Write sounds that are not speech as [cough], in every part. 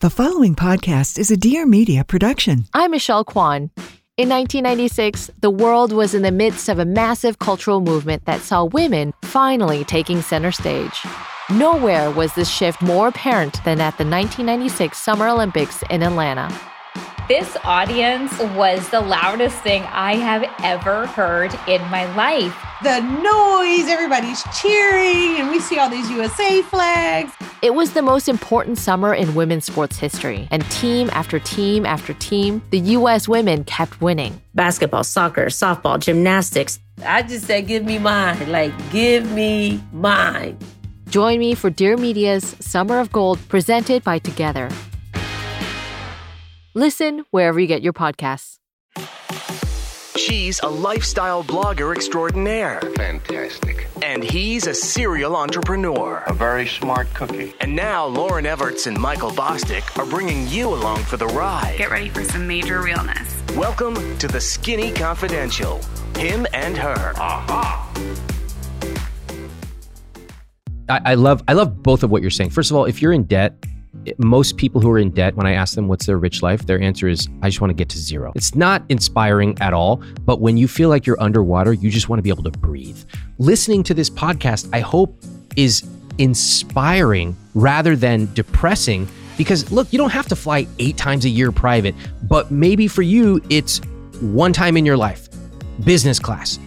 The following podcast is a Dear Media production. I'm Michelle Kwan. In 1996, the world was in the midst of a massive cultural movement that saw women finally taking center stage. Nowhere was this shift more apparent than at the 1996 Summer Olympics in Atlanta. This audience was the loudest thing I have ever heard in my life. The noise, everybody's cheering, and we see all these USA flags. It was the most important summer in women's sports history, and team after team after team, the U.S. women kept winning. Basketball, soccer, softball, gymnastics. I just said, give me mine. Like, give me mine. Join me for Dear Media's Summer of Gold presented by Together. Listen wherever you get your podcasts. She's a lifestyle blogger extraordinaire. Fantastic. And he's a serial entrepreneur. A very smart cookie. And now Lauryn Evarts and Michael Bosstick are bringing you along for the ride. Get ready for some major realness. Welcome to the Skinny Confidential. Him and her. Aha. I, I love I love both of what you're saying. First of all, if you're in debt, most people who are in debt, when I ask them what's their rich life, their answer is, I just want to get to zero. It's not inspiring at all, but when you feel like you're underwater, you just want to be able to breathe. Listening to this podcast, I hope, is inspiring rather than depressing because look, you don't have to fly eight times a year private, but maybe for you, it's one time in your life, business class.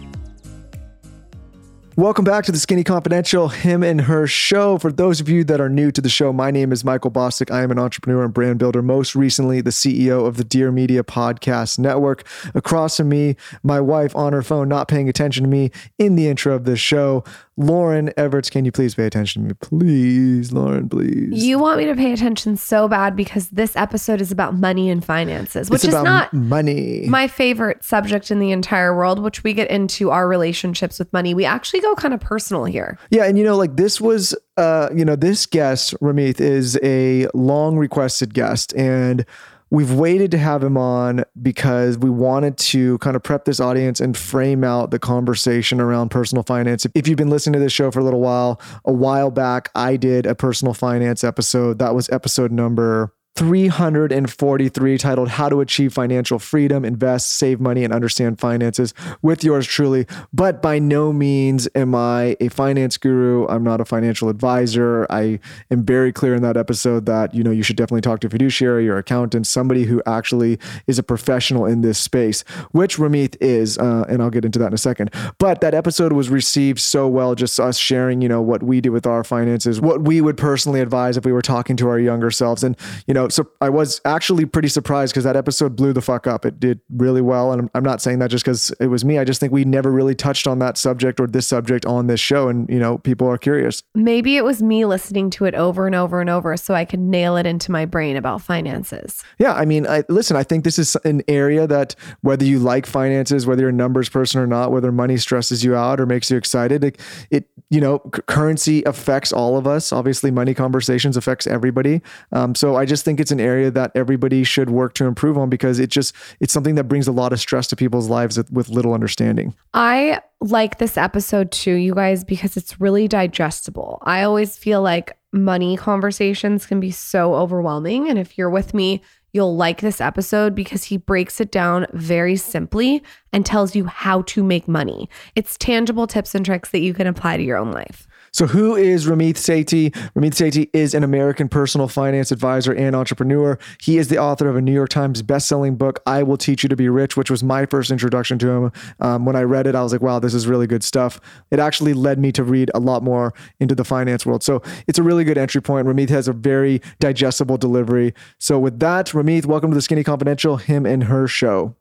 Welcome back to the Skinny Confidential, him and her show. For those of you that are new to the show, my name is Michael Bosstick. I am an entrepreneur and brand builder, most recently the CEO of the Dear Media Podcast Network. Across from me, my wife on her phone, not paying attention to me in the intro of this show. Lauryn Evarts, can you please pay attention to me? Please, Lauryn, please. You want me to pay attention so bad because this episode is about money and finances, which is not money. my favorite subject in the entire world, which we get into our relationships with money. We actually go kind of personal here. Yeah, and you know, like this was uh, you know, this guest, Ramit, is a long requested guest. And we've waited to have him on because we wanted to kind of prep this audience and frame out the conversation around personal finance. If you've been listening to this show for a little while, a while back, I did a personal finance episode. That was episode number 343 titled How to Achieve Financial Freedom, Invest, Save Money, and Understand Finances with yours truly. But by no means am I a finance guru. I'm not a financial advisor. I am very clear in that episode that, you know, you should definitely talk to a fiduciary or accountant, somebody who actually is a professional in this space, which Ramit is. Uh, and I'll get into that in a second. But that episode was received so well, just us sharing, you know, what we do with our finances, what we would personally advise if we were talking to our younger selves. And, you know, so I was actually pretty surprised because that episode blew the fuck up. It did really well. And I'm, I'm not saying that just because it was me. I just think we never really touched on that subject or this subject on this show. And, you know, people are curious. Maybe it was me listening to it over and over and over so I could nail it into my brain about finances. Yeah. I mean, I, listen, I think this is an area that whether you like finances, whether you're a numbers person or not, whether money stresses you out or makes you excited, it, it you know, c- currency affects all of us. Obviously, money conversations affects everybody. Um, so I just think it's an area that everybody should work to improve on because it just it's something that brings a lot of stress to people's lives with, with little understanding. I like this episode too, you guys, because it's really digestible. I always feel like money conversations can be so overwhelming. And if you're with me, you'll like this episode because he breaks it down very simply and tells you how to make money. It's tangible tips and tricks that you can apply to your own life. So, who is Ramit Sethi? Ramit Sethi is an American personal finance advisor and entrepreneur. He is the author of a New York Times best-selling book, "I Will Teach You to Be Rich," which was my first introduction to him. Um, when I read it, I was like, "Wow, this is really good stuff." It actually led me to read a lot more into the finance world. So, it's a really good entry point. Ramit has a very digestible delivery. So, with that, Ramit, welcome to the Skinny Confidential, him and her show.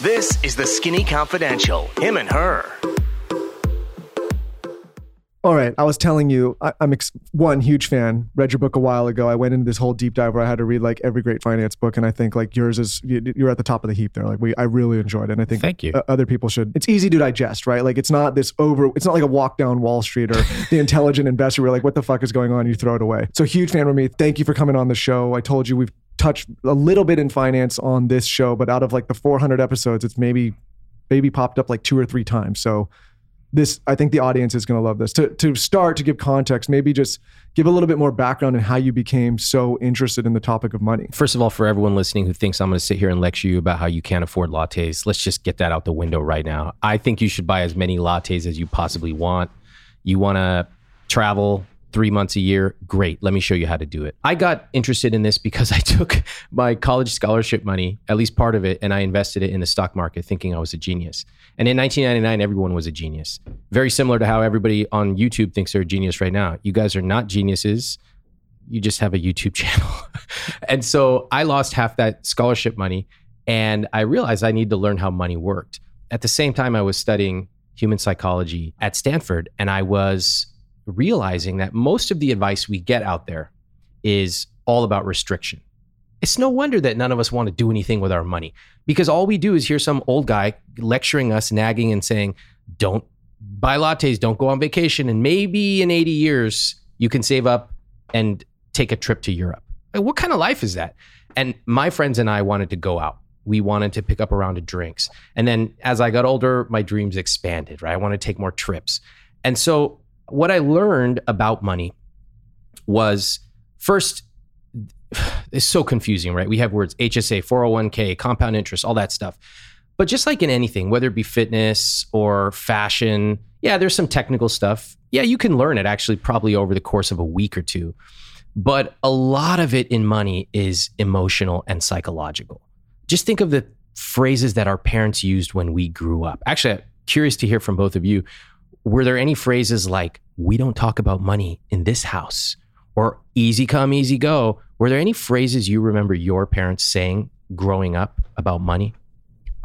This is the Skinny Confidential. Him and her. All right, I was telling you, I, I'm ex- one huge fan. Read your book a while ago. I went into this whole deep dive where I had to read like every great finance book, and I think like yours is you- you're at the top of the heap there. Like we, I really enjoyed it, and I think Thank you. other people should. It's easy to digest, right? Like it's not this over. It's not like a walk down Wall Street or [laughs] the intelligent investor. We're like, what the fuck is going on? You throw it away. So huge fan of me. Thank you for coming on the show. I told you we've touched a little bit in finance on this show, but out of like the 400 episodes, it's maybe maybe popped up like two or three times. So this I think the audience is going to love this. To to start to give context, maybe just give a little bit more background on how you became so interested in the topic of money. First of all, for everyone listening who thinks I'm going to sit here and lecture you about how you can't afford lattes, let's just get that out the window right now. I think you should buy as many lattes as you possibly want. You want to travel three months a year, great. Let me show you how to do it. I got interested in this because [laughs] I took my college scholarship money, at least part of it, and I invested it in the stock market thinking I was a genius. And in 1999, everyone was a genius. Very similar to how everybody on YouTube thinks they're a genius right now. You guys are not geniuses. You just have a YouTube [laughs] channel. and so I lost half that scholarship money and I realized I need to learn how money worked. At the same time, I was studying human psychology at Stanford and I was realizing that most of the advice we get out there is all about restriction. It's no wonder that none of us want to do anything with our money because all we do is hear some old guy lecturing us, nagging, and saying, don't buy lattes, don't go on vacation. And maybe in 80 years, you can save up and take a trip to Europe. Like, what kind of life is that? And my friends and I wanted to go out. We wanted to pick up a round of drinks. And then as I got older, my dreams expanded, right? I wanted to take more trips. And so what I learned about money was first, it's so confusing, right? We have words HSA, 401k, compound interest, all that stuff. But just like in anything, whether it be fitness or fashion, yeah, there's some technical stuff. Yeah, you can learn it actually probably over the course of a week or two. But a lot of it in money is emotional and psychological. Just think of the phrases that our parents used when we grew up. Actually, curious to hear from both of you were there any phrases like, we don't talk about money in this house or easy come, easy go? Were there any phrases you remember your parents saying growing up about money?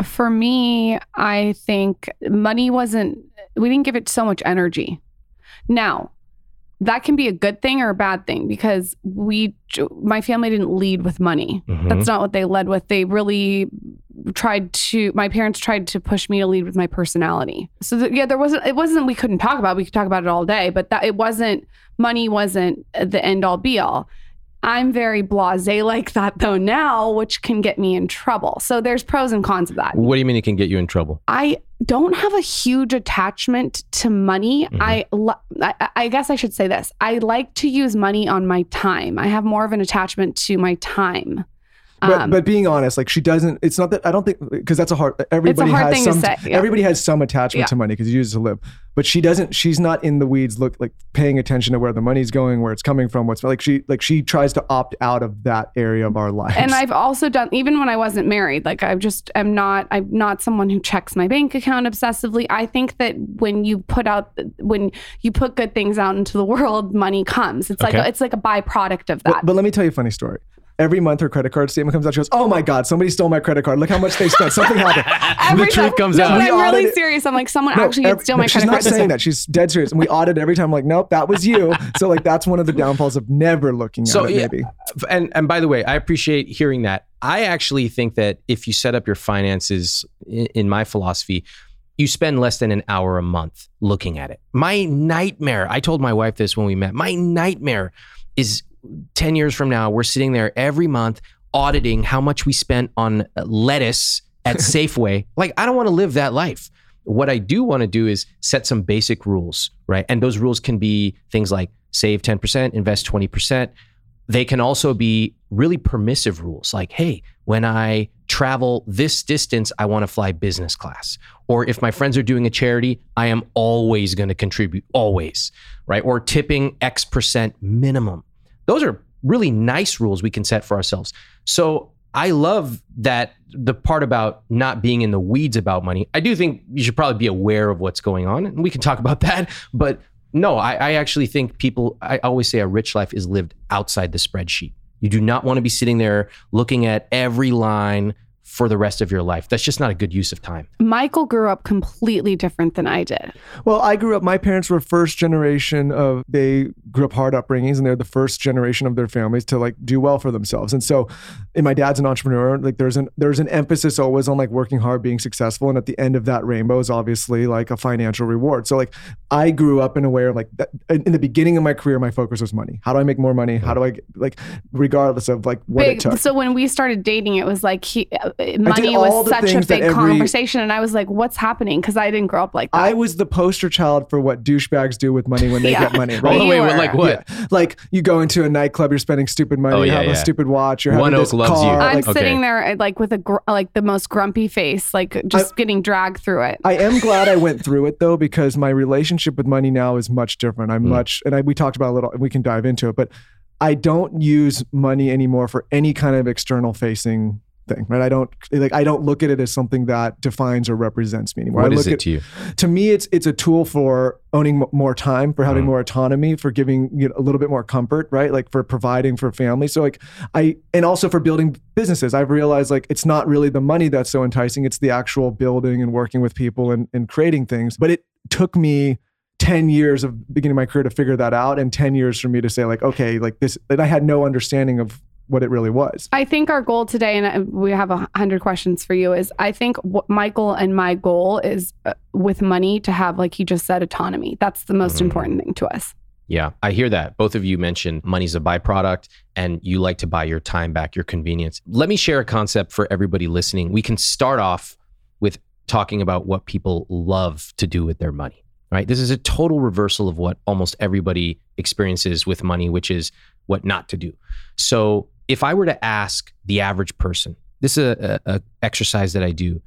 For me, I think money wasn't, we didn't give it so much energy. Now, that can be a good thing or a bad thing because we my family didn't lead with money mm-hmm. that's not what they led with they really tried to my parents tried to push me to lead with my personality so yeah there wasn't it wasn't we couldn't talk about it. we could talk about it all day but that it wasn't money wasn't the end all be all I'm very blasé like that though now, which can get me in trouble. So there's pros and cons of that. What do you mean it can get you in trouble? I don't have a huge attachment to money. Mm-hmm. I, I I guess I should say this. I like to use money on my time. I have more of an attachment to my time but, um, but being honest, like she doesn't. It's not that I don't think because that's a hard. Everybody a hard has some. Say, yeah. Everybody has some attachment yeah. to money because you use it to live. But she doesn't. She's not in the weeds. Look, like paying attention to where the money's going, where it's coming from, what's like. She like she tries to opt out of that area of our life. And I've also done even when I wasn't married. Like I just am not. I'm not someone who checks my bank account obsessively. I think that when you put out when you put good things out into the world, money comes. It's okay. like a, it's like a byproduct of that. But, but let me tell you a funny story every month her credit card statement comes out. She goes, "Oh my god, somebody stole my credit card. Look how much they spent. Something [laughs] happened." the truth comes no, out. But I'm really serious. I'm like, someone no, actually every, steal my no, credit card. She's not saying that. She's dead serious. And we audit every time. I'm like, nope, that was you. [laughs] So like, that's one of the downfalls of never looking so, at it. Yeah, maybe. And and by the way, I appreciate hearing that. I actually think that if you set up your finances in, in my philosophy, you spend less than an hour a month looking at it. My nightmare. I told my wife this when we met. My nightmare is 10 years from now, we're sitting there every month auditing how much we spent on lettuce at [laughs] Safeway. like, I don't want to live that life. What I do want to do is set some basic rules, right? And those rules can be things like save 10%, invest 20%. They can also be really permissive rules like, hey, when I travel this distance, I want to fly business class. Or if my friends are doing a charity, I am always going to contribute, always, right? Or tipping X percent minimum. Those are really nice rules we can set for ourselves. So I love that the part about not being in the weeds about money. I do think you should probably be aware of what's going on, and we can talk about [laughs] that. But no, I, I actually think people, I always say a rich life is lived outside the spreadsheet. You do not want to be sitting there looking at every line for the rest of your life. That's just not a good use of time. Michael grew up completely different than I did. Well, I grew up, my parents were first generation of, they grew up hard upbringings and they're the first generation of their families to like do well for themselves. And so, and my dad's an entrepreneur, like there's an, there's an emphasis always on like working hard, being successful. And at the end of that rainbow is obviously like a financial reward. So like I grew up in a way of like, that, in the beginning of my career, my focus was money. How do I make more money? How do I, like, regardless of like what Big, it took. So when we started dating, it was like he, money was such a big every- conversation, and I was like, "What's happening?" Because I didn't grow up like that. I was the poster child for what douchebags do with money when they [laughs] Yeah. get money. Oh, Right? wait, You wait, were. like what? Yeah. Like you go into a nightclub, you're spending stupid money, Oh, yeah, you have yeah. a stupid watch, you're One having Oak this loves you. I'm like, Okay. sitting there uh, like with a gr- like the most grumpy face, like just getting dragged through it. I am glad I went [laughs] through it though, because my relationship with money now is much different. I'm Mm. much, and I, we talked about a little, and we can dive into it, but I don't use money anymore for any kind of external facing thing, right? I don't like, I don't look at it as something that defines or represents me anymore. What I is look it at, to you? to me it's it's a tool for owning more time for having Mm. more autonomy for giving you know, a little bit more comfort right like for providing for family so like i and also for building businesses i've realized like it's not really the money that's so enticing it's the actual building and working with people and, and creating things but it took me 10 years of beginning my career to figure that out and 10 years for me to say like okay like this and i had no understanding of what it really was I think our goal today, and uh, we have a hundred questions for you, is I think what Michael and my goal is uh, with money to have, like he just said, autonomy. That's the most Mm. important thing to us. Yeah, I hear that. Both of you mentioned money's a byproduct and you like to buy your time back, your convenience. Let me share a concept for everybody listening. We can start off with talking about what people love to do with their money, right? This is a total reversal of what almost everybody experiences with money, which is what not to do. So, if I were to ask the average person, this is a, a, a exercise that I do.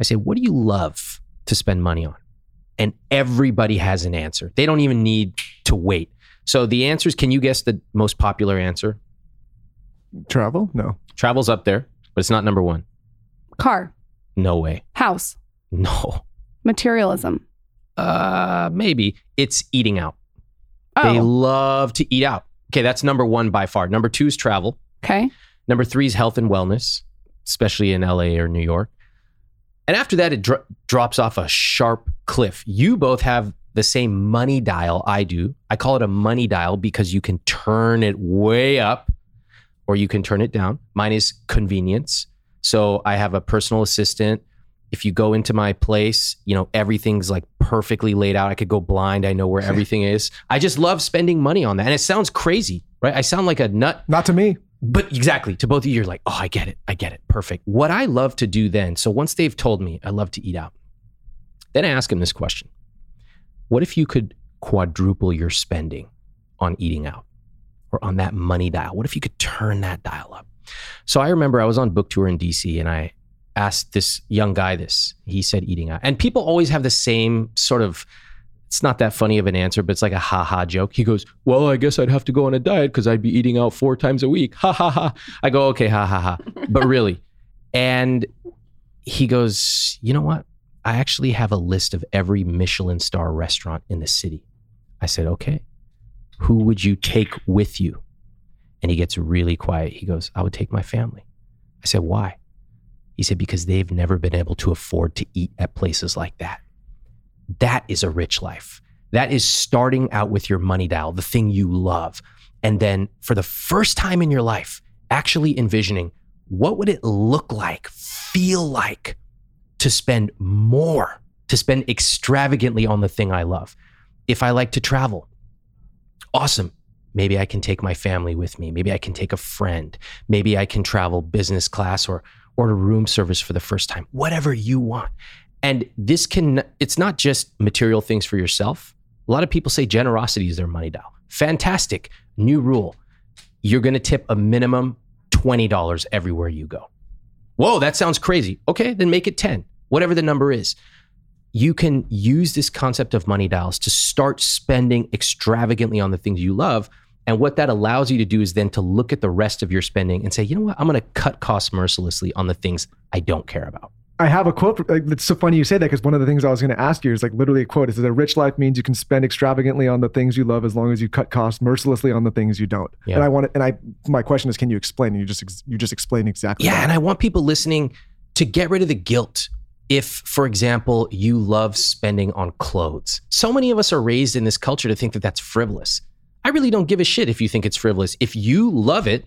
I say, "What do you love to spend money on?" And everybody has an answer. They don't even need to wait. So the answers, can you guess the most popular answer? travel no Travel's up there, but it's not number one. Car, No way. house, No. materialism. Uh maybe. It's eating out. Oh, They love to eat out. Okay, that's number one by far. Number two is travel. Okay. Number three is health and wellness, especially in LA or New York. And after that, it dro- drops off a sharp cliff. You both have the same money dial I do. I call it a money dial because you can turn it way up or you can turn it down. Mine is convenience. So I have a personal assistant. If you go into my place, you know, everything's like perfectly laid out. I could go blind. I know where [laughs] everything is. I just love spending money on that. And it sounds crazy, right? I sound like a nut not to me but exactly to both of you, you're like, oh, I get it. I get it. Perfect. What I love to do then, so once they've told me I love to eat out, then I ask them this question What if you could quadruple your spending on eating out or on that money dial? What if you could turn that dial up? So I remember I was on book tour in DC and I asked this young guy this. He said eating out. And people always have the same sort of it's not that funny of an answer, but it's like a ha ha joke. He goes, Well, I guess I'd have to go on a diet because I'd be eating out four times a week. Ha ha ha. I go, Okay, ha ha ha. But really. And he goes, You know what? I actually have a list of every Michelin star restaurant in the city. I said, Okay. Who would you take with you? And he gets really quiet. He goes, I would take my family. I said, Why? He said, Because they've never been able to afford to eat at places like that. That is a rich life. That is starting out with your money dial, the thing you love. And then for the first time in your life, actually envisioning what would it look like, feel like to spend more, to spend extravagantly on the thing I love. If I like to travel, awesome. Maybe I can take my family with me. Maybe I can take a friend. Maybe I can travel business class or order room service for the first time. Whatever you want. And this can, it's not just material things for yourself. A lot of people say generosity is their money dial. Fantastic. New rule. You're going to tip a minimum $20 everywhere you go. Whoa, that sounds crazy. Okay, then make it 10, whatever the number is. You can use this concept of money dials to start spending extravagantly on the things you love. And what that allows you to do is then to look at the rest of your spending and say, you know what? I'm going to cut costs mercilessly on the things I don't care about. I have a quote. Like, it's so funny you say that because one of the things I was going to ask you is like literally a quote. It says, "A rich life means you can spend extravagantly on the things you love as long as you cut costs mercilessly on the things you don't." Yeah. And I want to, and I, my question is, can you explain? And you just, you just explain exactly. Yeah, that. and I want people listening to get rid of the guilt. If, for example, you love spending on clothes, so many of us are raised in this culture to think that that's frivolous. I really don't give a shit if you think it's frivolous. If you love it,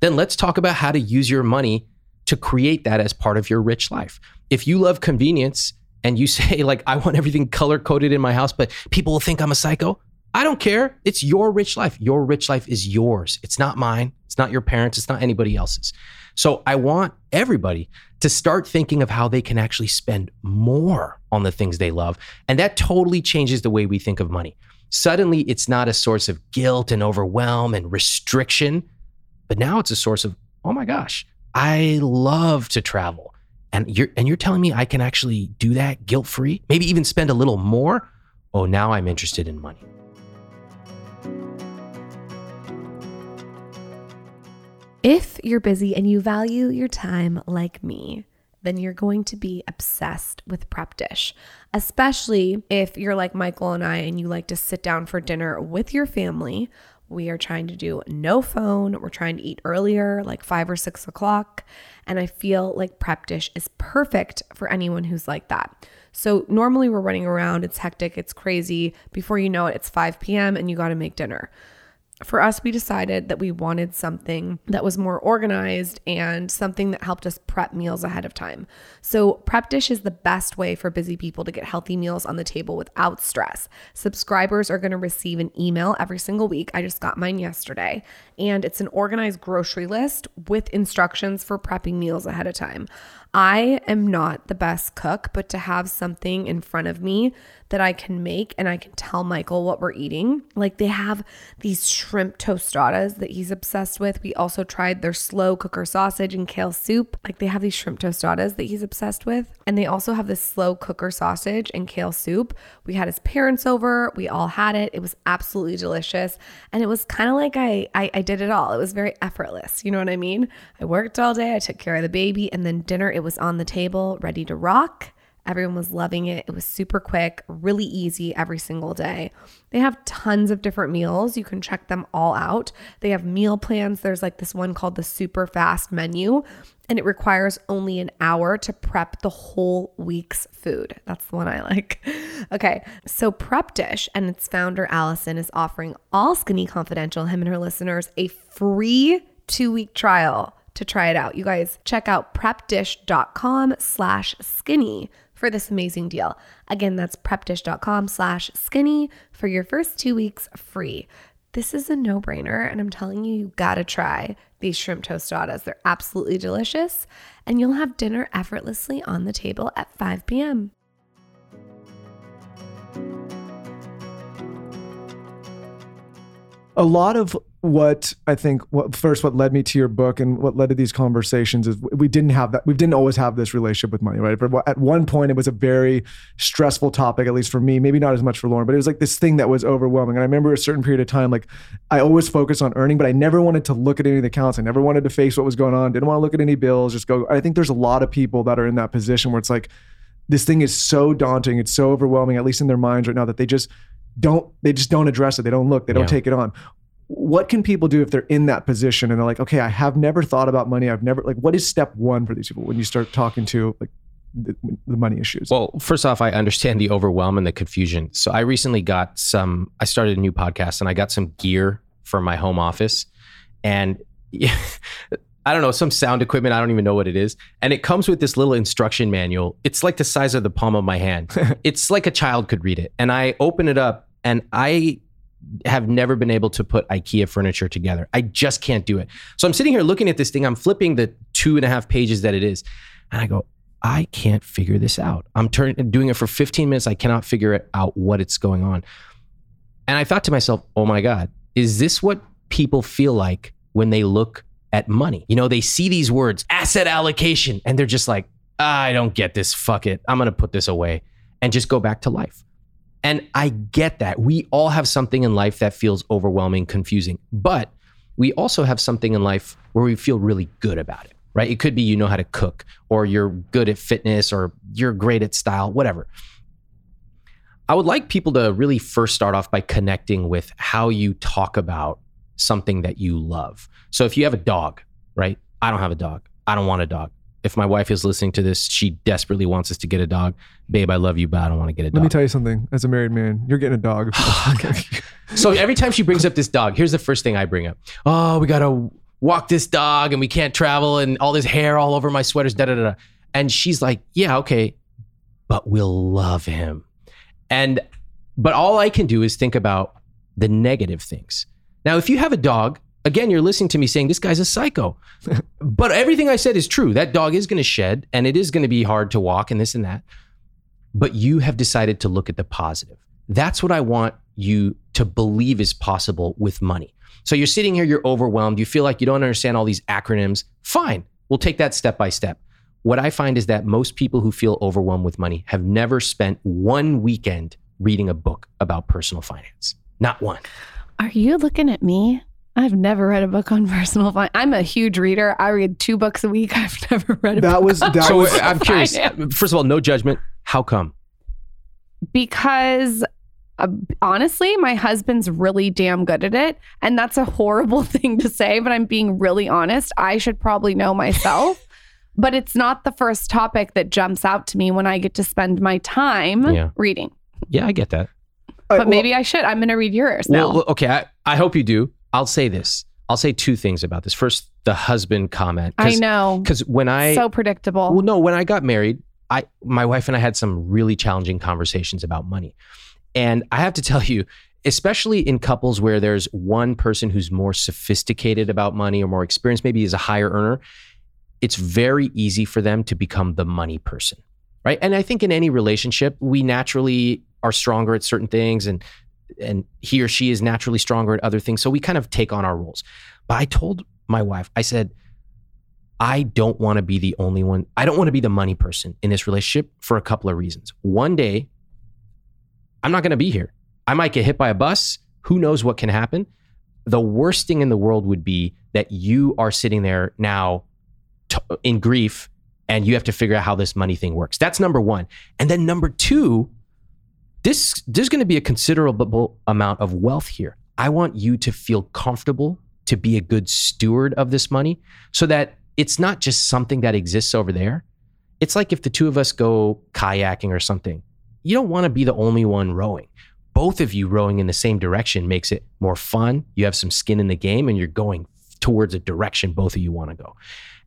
then let's talk about how to use your money to create that as part of your rich life. If you love convenience and you [laughs] say, like, I want everything color coded in my house, but people will think I'm a psycho, I don't care. It's your rich life. Your rich life is yours. It's not mine. It's not your parents. It's not anybody else's. So I want everybody to start thinking of how they can actually spend more on the things they love. And that totally changes the way we think of money. Suddenly, it's not a source of guilt and overwhelm and restriction, but now it's a source of, oh my gosh, I love to travel. And you're and you're telling me I can actually do that guilt free? Maybe even spend a little more? Oh, now I'm interested in money. If you're busy and you value your time like me, then you're going to be obsessed with Prep Dish, especially if you're like Michael and I and you like to sit down for dinner with your family. We are trying to do no phone. We're trying to eat earlier, like five or six o'clock. And I feel like Prep Dish is perfect for anyone who's like that. So normally we're running around, it's hectic, it's crazy. Before you know it, it's 5 p.m. and you got to make dinner for us, we decided that we wanted something that was more organized and something that helped us prep meals ahead of time. So, Prep Dish is the best way for busy people to get healthy meals on the table without stress. Subscribers are going to receive an email every single week. I just got mine yesterday, and it's an organized grocery list with instructions for prepping meals ahead of time. I am not the best cook, but to have something in front of me that I can make and I can tell Michael what we're eating. Like they have these shrimp tostadas that he's obsessed with. We also tried their slow cooker sausage and kale soup. Like they have these shrimp tostadas that he's obsessed with. And they also have this slow cooker sausage and kale soup. We had his parents over. We all had it. It was absolutely delicious. And it was kind of like I, I I did it all. It was very effortless. You know what I mean? I worked all day. I took care of the baby and then dinner it was on the table, ready to rock. Everyone was loving it. It was super quick, really easy every single day. They have tons of different meals. You can check them all out. They have meal plans. There's like this one called the super fast menu, and it requires only an hour to prep the whole week's food. That's the one I like. [laughs] Okay, so Prep Dish and its founder, Allison, is offering all Skinny Confidential, him and her listeners, a free two week trial to try it out. You guys check out prepdish.com slash skinny for this amazing deal. Again, that's prepdish.com slash skinny for your first two weeks free. This is a no brainer, and I'm telling you, you gotta try these shrimp tostadas. They're absolutely delicious, and you'll have dinner effortlessly on the table at 5 p.m. a lot of what I think what first what led me to your book and what led to these conversations is we didn't have that we didn't always have this relationship with money right? At one point it was a very stressful topic at least for me maybe not as much for Lauryn but it was like this thing that was overwhelming. And I remember a certain period of time like I always focused on earning but I never wanted to look at any of the accounts. I never wanted to face what was going on. Didn't want to look at any bills just go. I think there's a lot of people that are in that position where it's like this thing is so daunting it's so overwhelming at least in their minds right now that they just don't they just don't address it they don't look they don't Yeah. take it on what can people do if they're in that position and they're like okay i have never thought about money i've never like what is step one for these people when you start talking to like the, the money issues Well, first off, I understand the overwhelm and the confusion. So I recently got some, I started a new podcast and I got some gear for my home office. And [laughs] I don't know, some sound equipment. I don't even know what it is. And it comes with this little instruction manual. It's like the size of the palm of my hand. [laughs] it's like a child could read it. And I open it up and I have never been able to put IKEA furniture together. I just can't do it. So I'm sitting here looking at this thing. I'm flipping the two and a half pages that it is. And I go, I can't figure this out. I'm turn- doing it for 15 minutes. I cannot figure it out what it's going on. And I thought to myself, oh my God, is this what people feel like when they look at money? You know, they see these words, asset allocation, and they're just like, I don't get this. Fuck it. I'm going to put this away and just go back to life. And I get that. We all have something in life that feels overwhelming, confusing, but we also have something in life where we feel really good about it, right? It could be you know how to cook, or you're good at fitness, or you're great at style, whatever. I would like people to really first start off by connecting with how you talk about something that you love. So if you have a dog, right? I don't have a dog. I don't want a dog. If my wife is listening to this, she desperately wants us to get a dog. Babe, I love you, but I don't want to get a dog. let me tell you something as a married man you're getting a dog [laughs] oh, so every time she brings up this dog, here's the first thing I bring up. Oh, we got to walk this dog and we can't travel and all this hair all over my sweaters, da da. da. And she's like, yeah, okay, but we'll love him. And, but all I can do is think about the negative things. Now, if you have a dog, again, you're listening to me saying this guy's a psycho. [laughs] but everything I said is true. That dog is going to shed and it is going to be hard to walk and this and that. But you have decided to look at the positive. That's what I want you to believe is possible with money. So you're sitting here, you're overwhelmed, you feel like you don't understand all these acronyms. Fine, we'll take that step by step. What I find is that most people who feel overwhelmed with money have never spent one weekend reading a book about personal finance. Not one. Are you looking at me? I've never read a book on personal finance. I'm a huge reader. I read two books a week. [laughs] I've never read a That book was- on that So was- I'm curious. finance. First of all, no judgment. How come? because uh, honestly, my husband's really damn good at it. And that's a horrible [laughs] thing to say, but I'm being really honest. I should probably know myself. [laughs] but it's not the first topic that jumps out to me when I get to spend my time Yeah. reading. Yeah, I get that. Uh, But maybe I should. I'm going to read yours now. Well, okay. I, I hope you do. I'll say this. I'll say two things about this. First, the husband comment. I know. Because when I so predictable. well, no, when I got married, I my wife and I had some really challenging conversations about money, and I have to tell you, especially in couples where there's one person who's more sophisticated about money or more experienced, maybe is a higher earner, it's very easy for them to become the money person, right? And I think in any relationship, we naturally are stronger at certain things, and and he or she is naturally stronger at other things. So we kind of take on our roles. But I told my wife, I said, I don't want to be the only one. I don't want to be the money person in this relationship for a couple of reasons. One day, I'm not going to be here. I might get hit by a bus. Who knows what can happen? The worst thing in the world would be that you are sitting there now t- in grief and you have to figure out how this money thing works. That's number one. And then number two, this there's going to be a considerable amount of wealth here. I want you to feel comfortable to be a good steward of this money so that it's not just something that exists over there. It's like if the two of us go kayaking or something. You don't want to be the only one rowing. Both of you rowing in the same direction makes it more fun. You have some skin in the game and you're going towards a direction both of you want to go.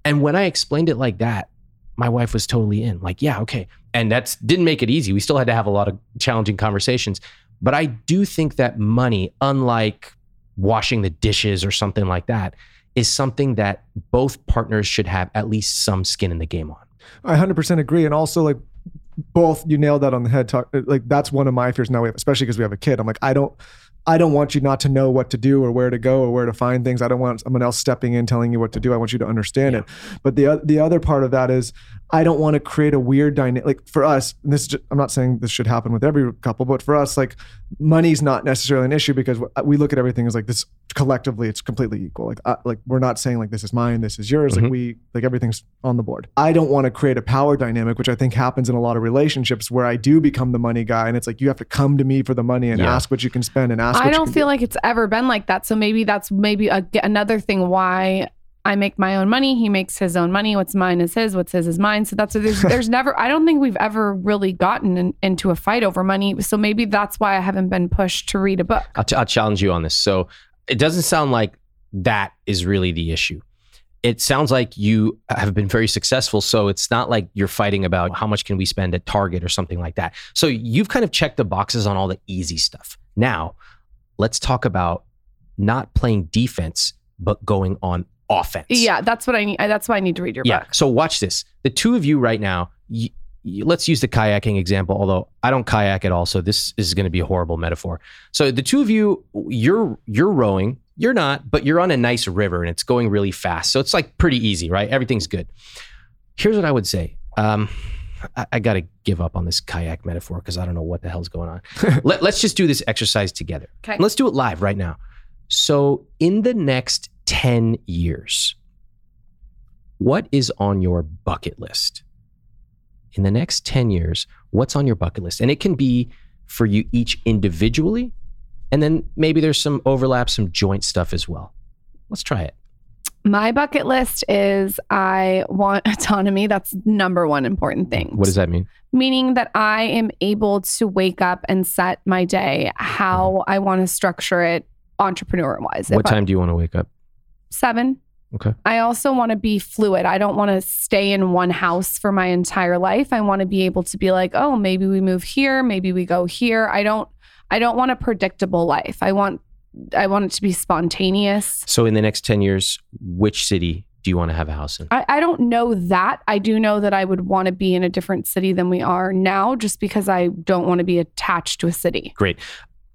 And when I explained it like that, my wife was totally in. Like, yeah, okay. And that's didn't make it easy. We still had to have a lot of challenging conversations. But I do think that money, unlike washing the dishes or something like that, is something that both partners should have at least some skin in the game on. I 100% agree. And also, like, both you nailed that on the head. Talk like that's one of my fears now. Especially because we have a kid. I'm like, I don't, I don't want you not to know what to do or where to go or where to find things. I don't want someone else stepping in telling you what to do. I want you to understand it. But the the other part of that is I don't want to create a weird dynamic. Like for us, and this is just, I'm not saying this should happen with every couple, but for us, like money's not necessarily an issue because we look at everything as like this collectively, it's completely equal. Like uh, like we're not saying like this is mine, this is yours. Mhm. Like we like everything's on the board. I don't want to create a power dynamic, which I think happens in a lot of relationships where I do become the money guy, and it's like you have to come to me for the money and Yeah. ask what you can spend and ask. I what don't can feel do. like it's ever been like that. So maybe that's maybe a, another thing why I make my own money. He makes his own money. What's mine is his. What's his is mine. So that's there's, [laughs] there's never. I don't think we've ever really gotten in, into a fight over money. So maybe that's why I haven't been pushed to read a book. I'll, ch- I'll challenge you on this. So it doesn't sound like that is really the issue. It sounds like you have been very successful. So it's not like you're fighting about how much can we spend at Target or something like that. So you've kind of checked the boxes on all the easy stuff. Now, let's talk about not playing defense, but going on offense. Yeah, that's what I need. That's why I need to read your yeah. book. So watch this. The two of you right now, y- y- let's use the kayaking example, although I don't kayak at all. So this is going to be a horrible metaphor. So the two of you, you're you're rowing. You're not, but you're on a nice river and it's going really fast. So it's like pretty easy, right? Everything's good. Here's what I would say. Um, I, I got to give up on this kayak metaphor because I don't know what the hell's going on. [laughs] Let, let's just do this exercise together. Okay. Let's do it live right now. So, in the next 10 years, what is on your bucket list? In the next 10 years, what's on your bucket list? And it can be for you each individually, and then maybe there's some overlap, some joint stuff as well. Let's try it. My bucket list is I want [laughs] autonomy. That's number one important thing. What does that mean? Meaning that I am able to wake up and set my day how mm-hmm. I want to structure it entrepreneur wise. What time do you want to wake up? Seven. Okay. I also want to be fluid. I don't want to stay in one house for my entire life. I want to be able to be like, oh, maybe we move here, maybe we go here. I don't I don't want a predictable life. I want I want it to be spontaneous. So in the next 10 years, which city do you want to have a house in? I, I don't know that. I do know that I would want to be in a different city than we are now, just because I don't want to be attached to a city. Great.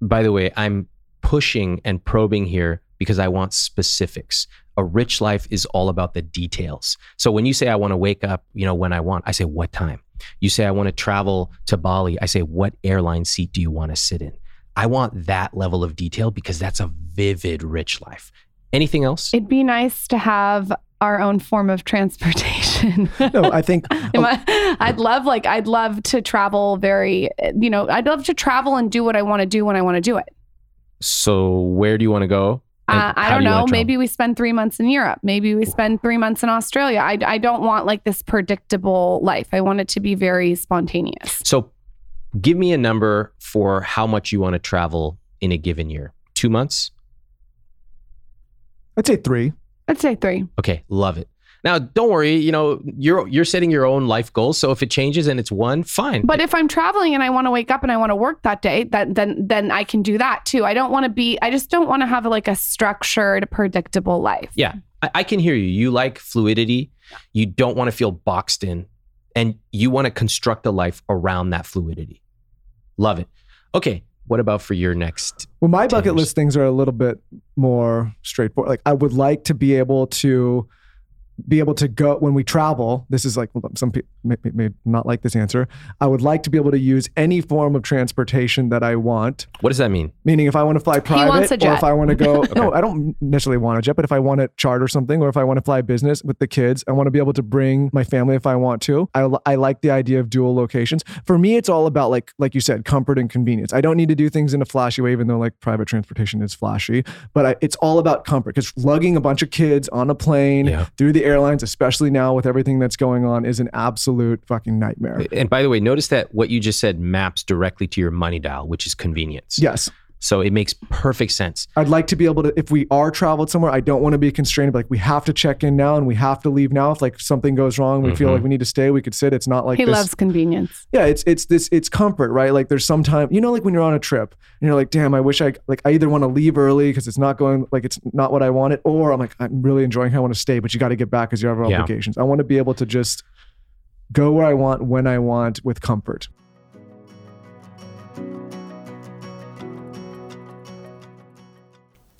By the way, I'm pushing and probing here because I want specifics. A rich life is all about the details. So when you say I want to wake up, you know, when I want, I say what time. You say I want to travel to Bali, I say what airline seat do you want to sit in? I want that level of detail because that's a vivid rich life. Anything else? It'd be nice to have our own form of transportation. [laughs] no, I think [laughs] I, I'd love like I'd love to travel very, you know, I'd love to travel and do what I want to do when I want to do it. So where do you want to go? Uh, I don't do know. Maybe we spend three months in Europe. Maybe we spend three months in Australia. I, I don't want like this predictable life. I want it to be very spontaneous. So give me a number for how much you want to travel in a given year. Two months? I'd say three. I'd say three. Okay, love it. Now, don't worry. You know, you're you're setting your own life goals. So if it changes and it's one, fine. But if I'm traveling and I want to wake up and I want to work that day, that then then I can do that too. I don't want to be. I just don't want to have like a structured, predictable life. Yeah, I, I can hear you. You like fluidity. You don't want to feel boxed in, and you want to construct a life around that fluidity. Love it. Okay, what about for your next? Well, my bucket years? list things are a little bit more straightforward. Like I would like to be able to be able to go when we travel. This is like some people may, may, not like this answer. I would like to be able to use any form of transportation that I want. What does that mean? Meaning, if I want to fly private, or if I want to go, [laughs] okay. no, I don't necessarily want a jet, but if I want to charter something, or if I want to fly business with the kids, I want to be able to bring my family if I want to. I, I like the idea of dual locations. For me, it's all about like like you said, comfort and convenience. I don't need to do things in a flashy way, even though like private transportation is flashy. But I, it's all about comfort because lugging a bunch of kids on a plane yeah. through the airlines, especially now with everything that's going on, is an absolute fucking nightmare. And by the way, notice that what you just said maps directly to your money dial, which is convenience. Yes. So it makes perfect sense. I'd like to be able to, if we are traveled somewhere, I don't want to be constrained. But like we have to check in now and we have to leave now. If like something goes wrong, we mm-hmm. feel like we need to stay. We could sit. It's not like he this, loves convenience. Yeah, it's it's this it's comfort, right? Like there's some time, you know, like when you're on a trip and you're like, damn, I wish I like I either want to leave early because it's not going like it's not what I wanted, or I'm like I'm really enjoying. How I want to stay, but you got to get back because you have obligations. Yeah. I want to be able to just go where I want when I want with comfort.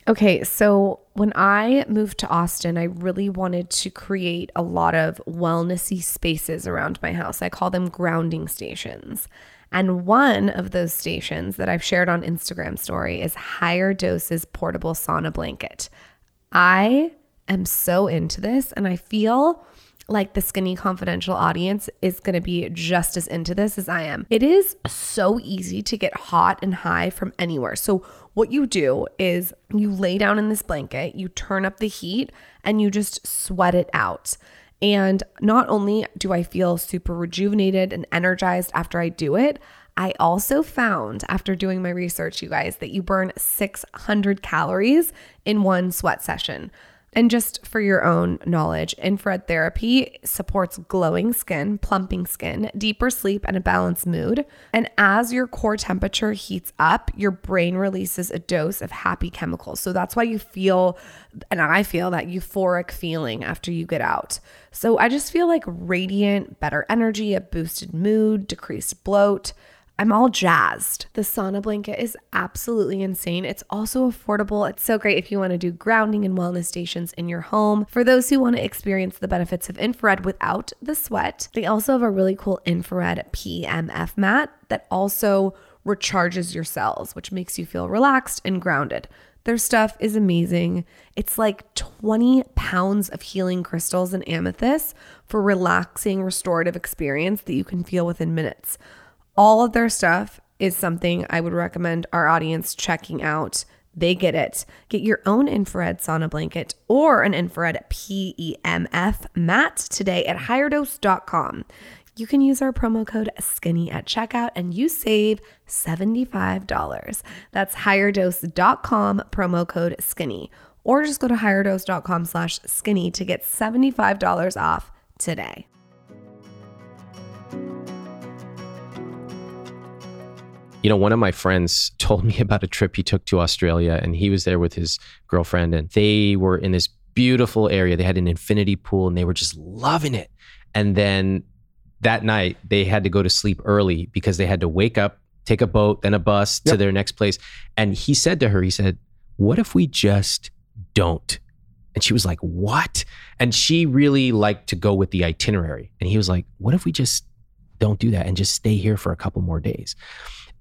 Okay, so when I moved to Austin, I really wanted to create a lot of wellnessy spaces around my house. I call them grounding stations. And one of those stations that I've shared on Instagram story is Higher Doses Portable Sauna Blanket. I am so into this and I feel like the skinny confidential audience is going to be just as into this as I am. It is so easy to get hot and high from anywhere. So what you do is you lay down in this blanket, you turn up the heat, and you just sweat it out. And not only do I feel super rejuvenated and energized after I do it, I also found after doing my research, you guys, that you burn 600 calories in one sweat session. And just for your own knowledge, infrared therapy supports glowing skin, plumping skin, deeper sleep, and a balanced mood. And as your core temperature heats up, your brain releases a dose of happy chemicals. So that's why you feel, and I feel that euphoric feeling after you get out. So I just feel like radiant, better energy, a boosted mood, decreased bloat. I'm all jazzed. The sauna blanket is absolutely insane. It's also affordable. It's so great if you want to do grounding and wellness stations in your home. For those who want to experience the benefits of infrared without the sweat, they also have a really cool infrared PEMF mat that also recharges your cells, which makes you feel relaxed and grounded. Their stuff is amazing. It's like 20 pounds of healing crystals and amethyst for relaxing, restorative experience that you can feel within minutes. All of their stuff is something I would recommend our audience checking out. They get it. Get your own infrared sauna blanket or an infrared PEMF mat today at higherdose.com. You can use our promo code skinny at checkout and you save $75. That's higherdose.com promo code skinny or just go to higherdose.com slash skinny to get $75 off today. You know, one of my friends [laughs] told me about a trip he took to Australia and he was there with his girlfriend and they were in this beautiful area. They had an infinity pool and they were just loving it. And then that night they had to go to sleep early because they had to wake up, take a boat, then a bus to Yep. their next place. And he said to her, he said, What if we just don't? And she was like, What? And she really liked to go with the itinerary. And he was like, What if we just don't do that and just stay here for a couple more days?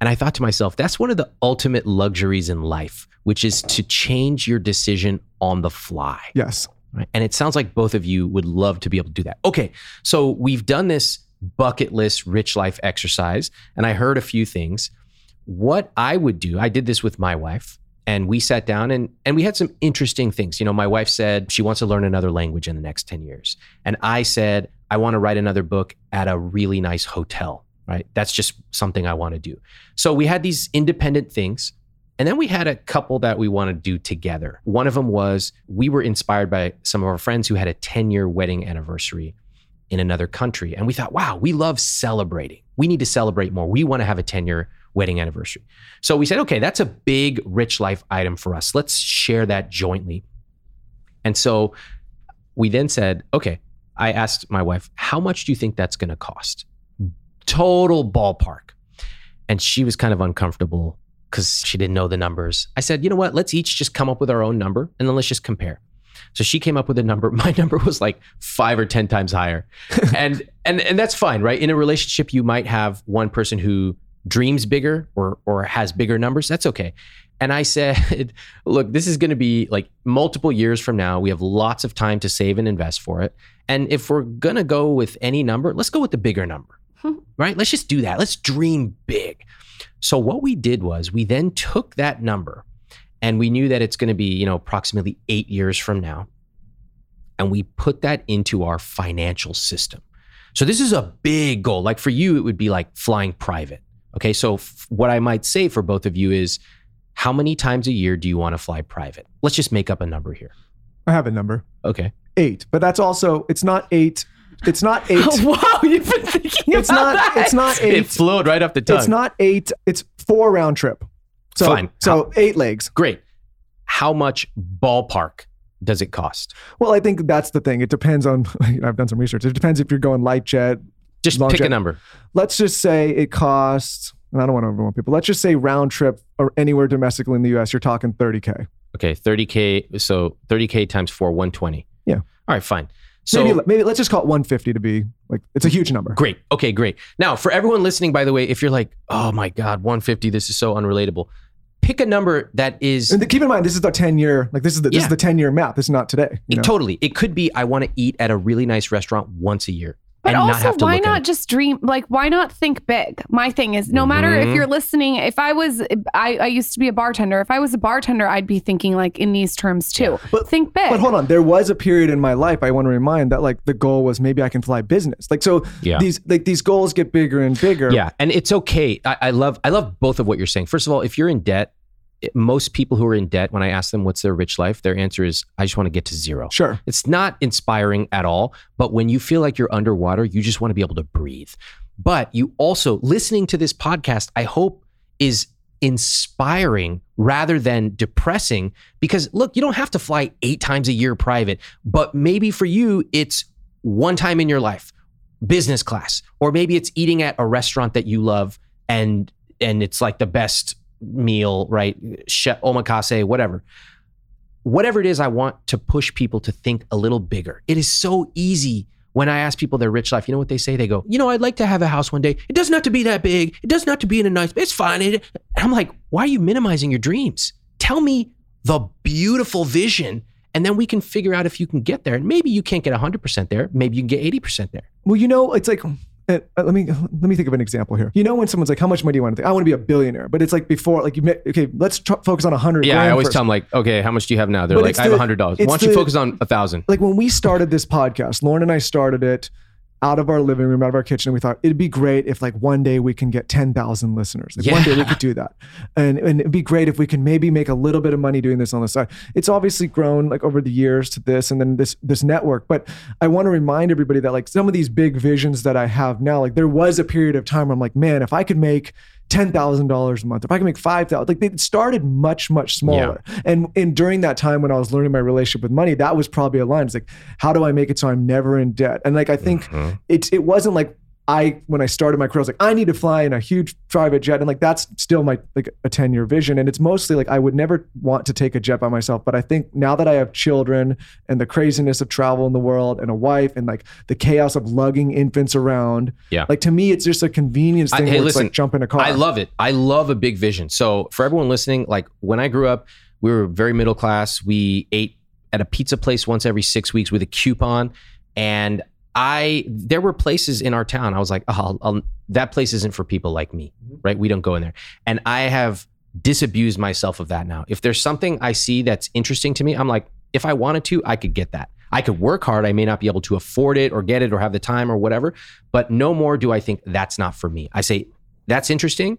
And I thought to myself, that's one of the ultimate luxuries in life, which is to change your decision on the fly. Yes. Right? And it sounds like both of you would love to be able to do that. Okay, so we've done this bucket list rich life exercise, and I heard a few things. What I would do, I did this with my wife, and we sat down and and we had some interesting things. You know, my wife said she wants to learn another language in the next 10 years. And I said, I want to write another book at a really nice hotel, right? That's just something I want to do. So we had these independent things. And then we had a couple that we want to do together. One of them was we were inspired by some of our friends who had a 10 year wedding anniversary in another country. And we thought, wow, we love celebrating. We need to celebrate more. We want to have a 10 year wedding anniversary. So we said, okay, that's a big rich life item for us. Let's share that jointly. And so we then said, okay, I asked my wife, how much do you think that's going to cost? Total ballpark. And she was kind of uncomfortable because she didn't know the numbers. I said, you know what? Let's each just come up with our own number and then let's just compare. So she came up with a number. [laughs] My number was like five or 10 times higher. [laughs] and, and, and that's fine, right? In a relationship, you might have one person who dreams bigger or, or has bigger numbers. That's okay. And I said, [laughs] look, this is going to be like multiple years from now. We have lots of time to save and invest for it. And if we're going to go with any number, let's go with the bigger number, right? Let's just do that. Let's dream big. So what we did was we then took that number and we knew that it's going to be, you know, approximately 8 years from now. And we put that into our financial system. So this is a big goal. Like for you it would be like flying private. Okay? So f- what I might say for both of you is how many times a year do you want to fly private? Let's just make up a number here. I have a number. Okay. Eight. But that's also it's not eight. It's not [laughs] eight. wow, you've been thinking it's about not that. it's not eight. It flowed right off the tongue. It's not eight. It's four round trip. So Fine. so eight legs. Great. How much ballpark does it cost? Well, I think that's the thing. It depends on. [laughs] I've done some research. It depends if you're going light jet. Just long pick a number. Let's just say it costs. And I don't want to overwhelm people. Let's just say round trip or anywhere domestically in the U.S. You're talking 30k. Okay, 30k. So 30k times four, 120. Yeah. All right, fine. So maybe maybe let's just call it 150 to be like it's a huge number. Great. Okay, great. Now, for everyone listening, by the way, if you're like, oh my God, 150, this is so unrelatable, pick a number that is And keep in mind, this is the 10 year. Like this is the this Yeah. is the 10 year map. This is not today. You know? totally. It could be I want to eat at a really nice restaurant once a year. But and also, not have to why look not it. just dream? Like, why not think big? My thing is, no matter if Mhm. you're listening, if I was, I, I used to be a bartender. If I was a bartender, I'd be thinking like in these terms too. But- think big. But hold on, there was a period in my life I want to remind that like the goal was maybe I can fly business. Like so Yeah. these like these goals get bigger and bigger. Yeah, and it's okay. I, I love I love both of what you're saying. First of all, if you're in debt, it- most people who are in debt, when I ask them what's their rich life, their answer is I just want to get to zero. Sure. It's not inspiring at all. But when you feel like you're underwater, you just want to be able to breathe. But you also listening to this podcast, I hope is inspiring rather than depressing because look, you don't have to fly 8 times a year private, but maybe for you it's one time in your life, business class, or maybe it's eating at a restaurant that you love and and it's like the best meal, right? Chef, omakase, whatever whatever it is, I want to push people to think a little bigger. It is so easy when I ask people their rich life. You know what they say? They go, you know, I'd like to have a house one day. It doesn't have to be that big. It doesn't have to be in a nice. It's fine. It, I'm like, why are you minimizing your dreams? Tell me the beautiful vision, and then we can figure out if you can get there. And maybe you can't get 100% there. Maybe you can get 80% there. Well, you know, it's like Uh, uh, let me let me think of an example here. You know, when someone's like, "How much money do you want to?" Think? I want to be a billionaire, but it's like before, like you okay, let's tr- focus on a hundred. Yeah, I always first. tell them like, okay, how much do you have now? They're But like, I have a $100. Why don't you focus on a thousand? like when we started this podcast, Lauryn and I started it out of our living room, out of our kitchen, and we thought it'd be great if like one day we can get 10,000 listeners. Like one day we could do that. And, and it'd be great if we can maybe make a little bit of money doing this on the side. It's obviously grown like over the years to this and then this this network. But I want to remind everybody that like some of these big visions that I have now, like there was a period of time where I'm like, man, if I could make ten thousand dollars a month, if I can make five thousand, like they started much much smaller. And and during that time when I was learning my relationship with money, that was probably a line. It's like, how do I make it so I'm never in debt? And like I think Mhm. it it wasn't like I when I started my career, I was like, I need to fly in a huge private jet, and like that's still my like a ten year vision. And it's mostly like I would never want to take a jet by myself, but I think now that I have children and the craziness of travel in the world and a wife and like the chaos of lugging infants around, Yeah. like to me, it's just a convenience I- thing. hey, where it's listen, like jump in a car. I love it. I love a big vision. So for everyone listening, like when I grew up, we were very middle class. We ate at a pizza place once every six weeks with a coupon, and I there were places in our town. I was like, oh, I'll, I'll, that place isn't for people like me, mm-hmm. right? We don't go in there, and I have disabused myself of that now. If there's something I see that's interesting to me, I'm like, if I wanted to, I could get that. I could work hard. I may not be able to afford it or get it or have the time or whatever, but no more do I think that's not for me. I say, that's interesting.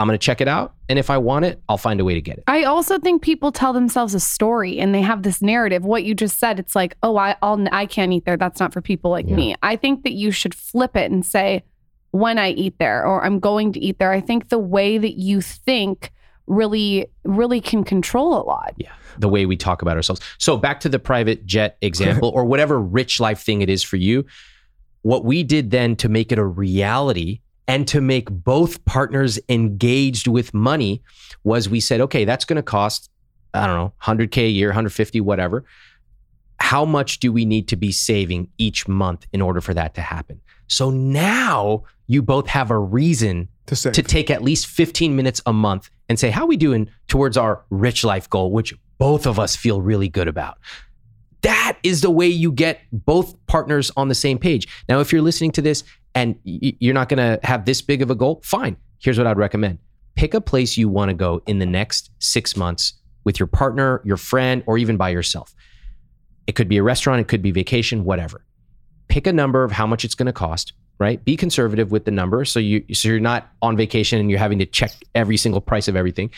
I'm going to check it out. And if I want it, I'll find a way to get it. I also think people tell themselves a story and they have this narrative. What you just said, it's like, oh, I I'll, I can't eat there. That's not for people like Yeah. me. I think that you should flip it and say, when I eat there or I'm going to eat there. I think the way that you think really, really can control a lot. Yeah. The way we talk about ourselves. So back to the private jet [laughs] example or whatever rich life thing it is for you. What we did then to make it a reality and to make both partners engaged with money was we said, okay, that's going to cost, I don't know, 100K a year, 150, whatever. How much do we need to be saving each month in order for that to happen? So now you both have a reason to to take at least 15 minutes a month and say, how are we doing towards our rich life goal, which both of us feel really good about? That is the way you get both partners on the same page. Now, if you're listening to this and you're not going to have this big of a goal, fine. Here's what I'd recommend pick a place you want to go in the next six months with your partner, your friend, or even by yourself. It could be a restaurant, it could be vacation, whatever. Pick a number of how much it's going to cost, right? Be conservative with the number so you so you're not on vacation and you're having to check every single price of everything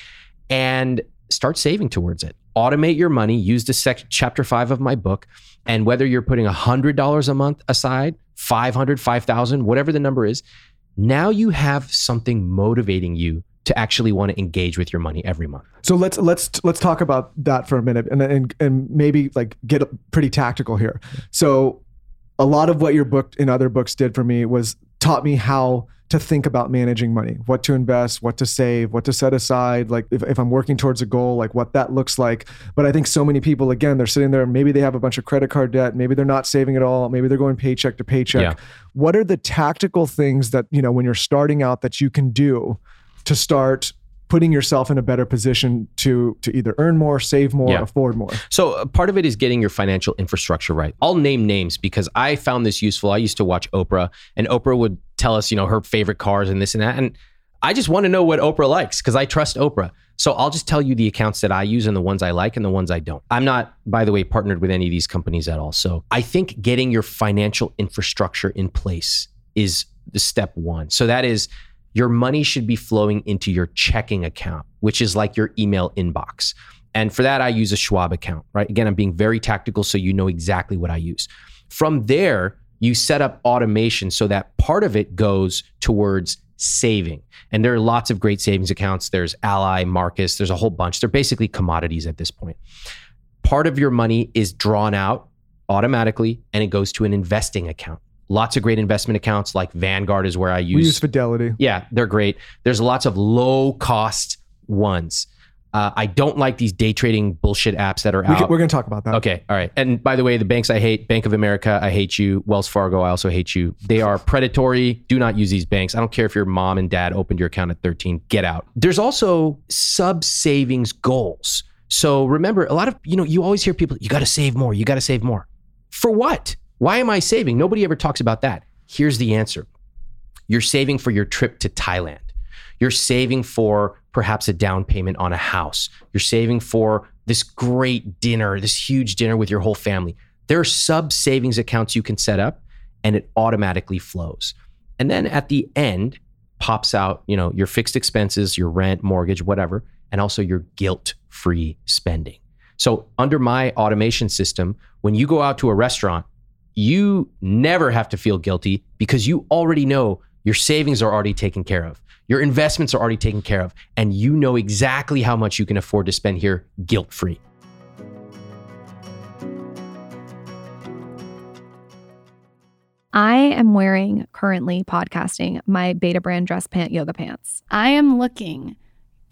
and start saving towards it. Automate your money, use the sec- chapter 5 of my book and whether you're putting $100 a month aside, 500, 5000, whatever the number is, now you have something motivating you to actually want to engage with your money every month. So let's let's let's talk about that for a minute, and and and maybe like get pretty tactical here. So a lot of what your book and other books did for me was taught me how to think about managing money, what to invest, what to save, what to set aside. Like if, if I'm working towards a goal, like what that looks like. But I think so many people, again, they're sitting there, maybe they have a bunch of credit card debt, maybe they're not saving at all, maybe they're going paycheck to paycheck. Yeah. What are the tactical things that, you know, when you're starting out that you can do to start putting yourself in a better position to to either earn more, save more, Yeah. afford more? So uh, part of it is getting your financial infrastructure right. I'll name names because I found this useful. I used to watch Oprah, and Oprah would tell us, you know, her favorite cars and this and that. And I just want to know what Oprah likes because I trust Oprah. So I'll just tell you the accounts that I use and the ones I like and the ones I don't. I'm not, by the way, partnered with any of these companies at all. So I think getting your financial infrastructure in place is the step one. So that is your money should be flowing into your checking account, which is like your email inbox. And for that, I use a Schwab account, right? Again, I'm being very tactical so you know exactly what I use. From there, you set up automation so that part of it goes towards saving. And there are lots of great savings accounts. There's Ally, Marcus, there's a whole bunch. They're basically commodities at this point. Part of your money is drawn out automatically and it goes to an investing account. Lots of great investment accounts like Vanguard is where I use. we use Fidelity. Yeah, they're great. There's lots of low cost ones. Uh, I don't like these day trading bullshit apps that are We out. we're going to talk about that. Okay, all right. And by the way, the banks I hate, Bank of America, I hate you. Wells Fargo, I also hate you. They are predatory. Do not use these banks. I don't care if your mom and dad opened your account at 13. Get out. There's also sub savings goals. So remember, a lot of, you know, you always hear people, you got to save more. You got to save more. For what? Why am I saving? Nobody ever talks about that. Here's the answer you're saving for your trip to Thailand. You're saving for perhaps a down payment on a house. You're saving for this great dinner, this huge dinner with your whole family. There are sub savings accounts you can set up and it automatically flows. And then at the end pops out, you know, your fixed expenses, your rent, mortgage, whatever, and also your guilt-free spending. So under my automation system, when you go out to a restaurant, you never have to feel guilty because you already know Your savings are already taken care of. Your investments are already taken care of. And you know exactly how much you can afford to spend here guilt free. I am wearing currently podcasting my Betabrand dress pant yoga pants. I am looking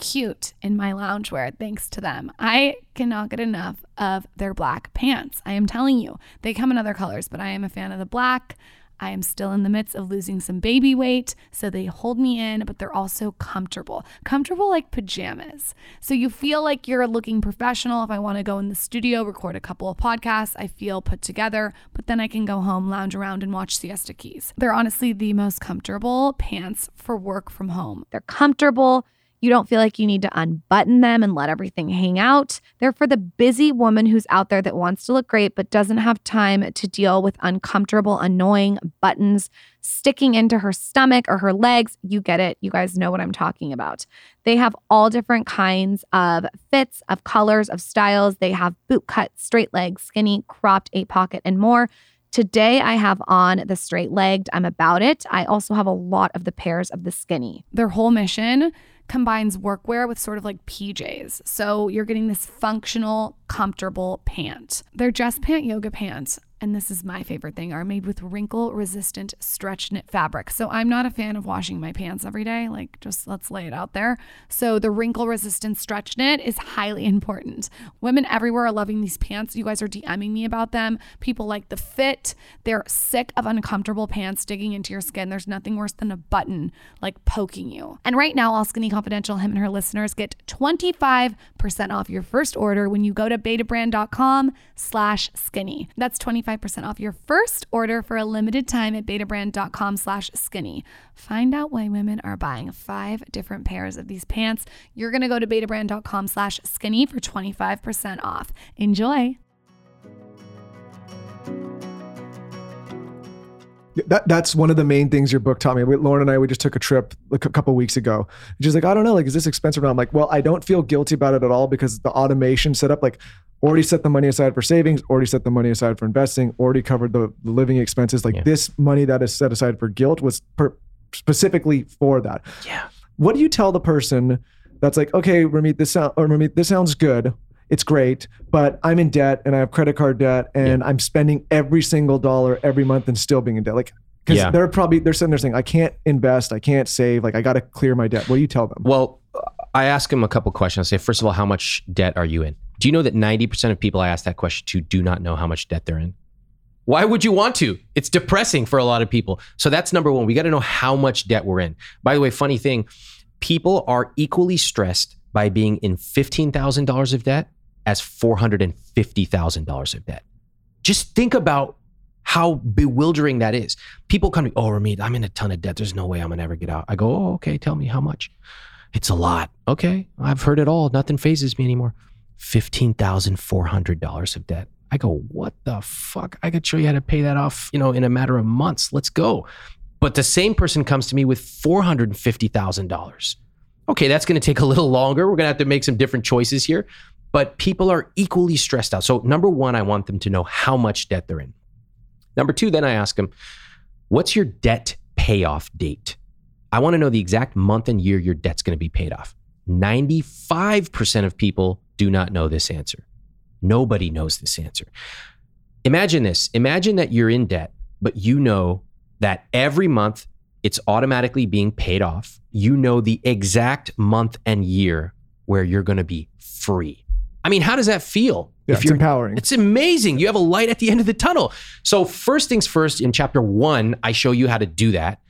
cute in my loungewear thanks to them. I cannot get enough of their black pants. I am telling you, they come in other colors, but I am a fan of the black. I am still in the midst of losing some baby weight, so they hold me in, but they're also comfortable. Comfortable like pajamas. So you feel like you're looking professional. If I want to go in the studio, record a couple of podcasts, I feel put together, but then I can go home, lounge around, and watch Siesta Keys. They're honestly the most comfortable pants for work from home. They're comfortable. You don't feel like you need to unbutton them and let everything hang out. They're for the busy woman who's out there that wants to look great but doesn't have time to deal with uncomfortable, annoying buttons sticking into her stomach or her legs. You get it. You guys know what I'm talking about. They have all different kinds of fits, of colors, of styles. They have boot cut, straight leg, skinny, cropped, eight pocket, and more. Today, I have on the straight legged. I'm about it. I also have a lot of the pairs of the skinny. Their whole mission combines workwear with sort of like PJs. So you're getting this functional, comfortable pant. They're just pant yoga pants and this is my favorite thing, are made with wrinkle resistant stretch knit fabric. So I'm not a fan of washing my pants every day. Like, just let's lay it out there. So the wrinkle resistant stretch knit is highly important. Women everywhere are loving these pants. You guys are DMing me about them. People like the fit. They're sick of uncomfortable pants digging into your skin. There's nothing worse than a button like poking you. And right now, All Skinny Confidential, him and her listeners get 25% off your first order when you go to betabrand.com slash skinny. That's 25 25% off your first order for a limited time at betabrand.com slash skinny. Find out why women are buying five different pairs of these pants. You're going to go to betabrand.com slash skinny for 25% off. Enjoy. That that's one of the main things your book taught me. Lauryn and I we just took a trip like a couple weeks ago. She's like, I don't know, like is this expensive? And I'm like, well, I don't feel guilty about it at all because the automation set up. Like already set the money aside for savings, already set the money aside for investing, already covered the, the living expenses. Like yeah. this money that is set aside for guilt was per, specifically for that. Yeah. What do you tell the person that's like, okay, Ramit, this sound or Ramit, this sounds good. It's great, but I'm in debt and I have credit card debt and yeah. I'm spending every single dollar every month and still being in debt. Like because yeah. they're probably they're sitting there saying, I can't invest, I can't save, like I got to clear my debt. What do you tell them? Well, I ask them a couple questions. I say, first of all, how much debt are you in? Do you know that 90% of people I ask that question to do not know how much debt they're in? Why would you want to? It's depressing for a lot of people. So that's number one. We got to know how much debt we're in. By the way, funny thing, people are equally stressed by being in $15,000 of debt as $450,000 of debt. Just think about how bewildering that is. People come to me, oh, Ramit, I'm in a ton of debt. There's no way I'm going to ever get out. I go, oh, okay, tell me how much. It's a lot. Okay, I've heard it all. Nothing phases me anymore. $15,400 of debt. I go, what the fuck? I could show you how to pay that off, you know, in a matter of months. Let's go. But the same person comes to me with $450,000. Okay, that's going to take a little longer. We're going to have to make some different choices here. But people are equally stressed out. So, number one, I want them to know how much debt they're in. Number two, then I ask them, what's your debt payoff date? I want to know the exact month and year your debt's going to be paid off. 95% of people do not know this answer. Nobody knows this answer. Imagine this imagine that you're in debt, but you know that every month it's automatically being paid off. You know the exact month and year where you're going to be free. I mean, how does that feel? Yeah, if it's empowering. It's amazing. You have a light at the end of the tunnel. So, first things first, in chapter one, I show you how to do that.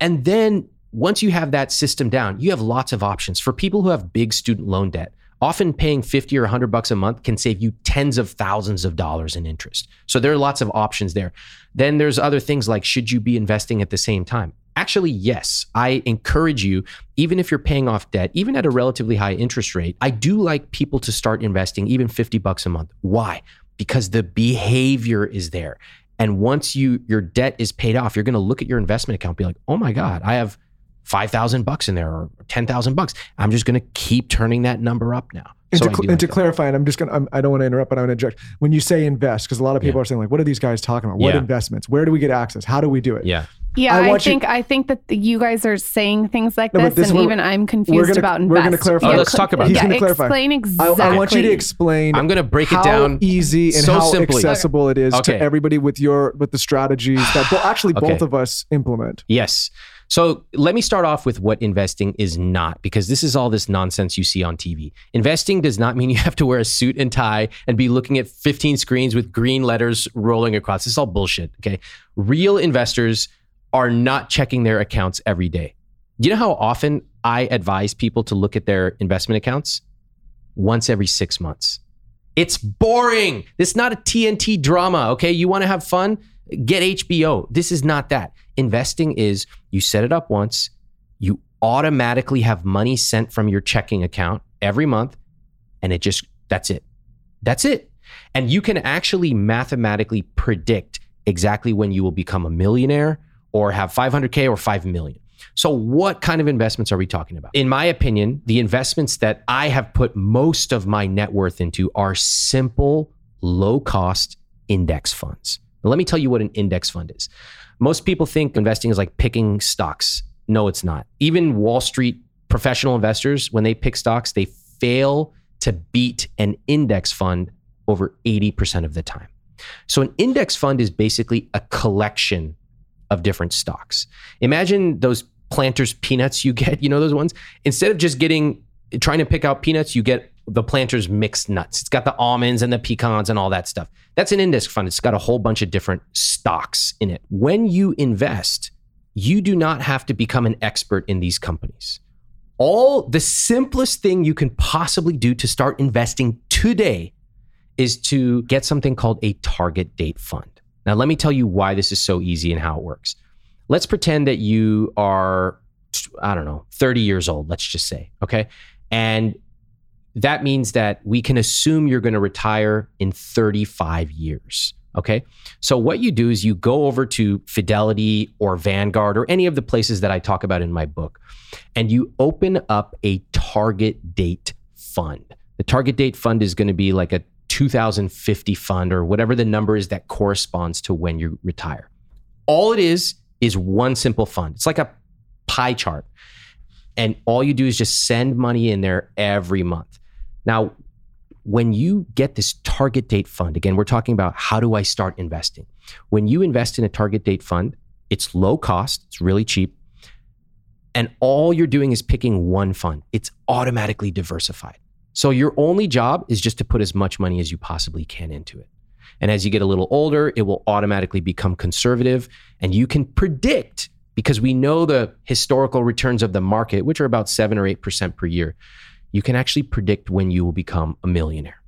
And then once you have that system down, you have lots of options. For people who have big student loan debt, often paying 50 or 100 bucks a month can save you tens of thousands of dollars in interest. So there are lots of options there. Then there's other things like should you be investing at the same time? Actually, yes. I encourage you, even if you're paying off debt, even at a relatively high interest rate, I do like people to start investing even 50 bucks a month. Why? Because the behavior is there. And once you your debt is paid off, you're going to look at your investment account be like, "Oh my god, I have 5,000 bucks in there or 10,000 bucks. I'm just going to keep turning that number up now. And, so to, and like to clarify, and I'm just going to, I don't want to interrupt, but I'm going to interject. When you say invest, because a lot of people yeah. are saying, like, what are these guys talking about? What yeah. investments? Where do we get access? How do we do it? Yeah. Yeah, I I, want you- think I think that the- you guys are saying things like No, this, this and even I'm we're confused gonna- about we're gonna clarify. Oh, let's talk about. He's yeah, gonna clarify. Explain I, exactly. I want you to explain. I'm going to break it down easy and so how simply. accessible it is Okay. to everybody with your with the strategies that bo- actually [sighs] Okay. both of us implement. Yes. So let me start off with what investing is not, because this is all this nonsense you see on TV. Investing does not mean [laughs] you have to wear a suit and tie and be looking at 15 screens with green letters rolling across. This is all bullshit. Okay. Real investors are not checking their accounts every day. You know how often I advise people to look at their investment accounts? Once every six months. It's boring. This is not a TNT drama. Okay. You want to have fun? Get HBO. This is not that. Investing is you set it up once, you automatically have money sent from your checking account every month, and it just, that's it. That's it. And you can actually mathematically predict exactly when you will become a millionaire or have 500K or 5 million. So, what kind of investments are we talking about? In my opinion, the investments that I have put most of my net worth into are simple, low cost index funds. Let me tell you what an index fund is. Most people think investing is like picking stocks. No, it's not. Even Wall Street professional investors, when they pick stocks, they fail to beat an index fund over 80% of the time. So, an index fund is basically a collection of different stocks. Imagine those planters peanuts you get, [laughs] you know those ones? Instead of just getting trying to pick out peanuts, you get the planters mixed nuts. It's got the almonds and the pecans and all that stuff. That's an index fund. It's got a whole bunch of different stocks in it. When you invest, you do not have to become an expert in these companies. All the simplest thing you can possibly do to start investing today is to get something called a target date fund. Now, let me tell you why this is so easy and how it works. Let's pretend that you are, I don't know, 30 years old, let's just say, okay? And that means that we can assume you're going to retire in 35 years. Okay. So, what you do is you go over to Fidelity or Vanguard or any of the places that I talk about in my book, and you open up a target date fund. The target date fund is going to be like a 2050 fund or whatever the number is that corresponds to when you retire. All it is is one simple fund. It's like a pie chart. And all you do is just send money in there every month. Now, when you get this target date fund, again, we're talking about how do I start investing? When you invest in a target date fund, it's low cost, it's really cheap. And all you're doing is picking one fund, it's automatically diversified. So your only job is just to put as much money as you possibly can into it. And as you get a little older, it will automatically become conservative and you can predict because we know the historical returns of the market, which are about seven or 8% per year. You can actually predict when you will become a millionaire.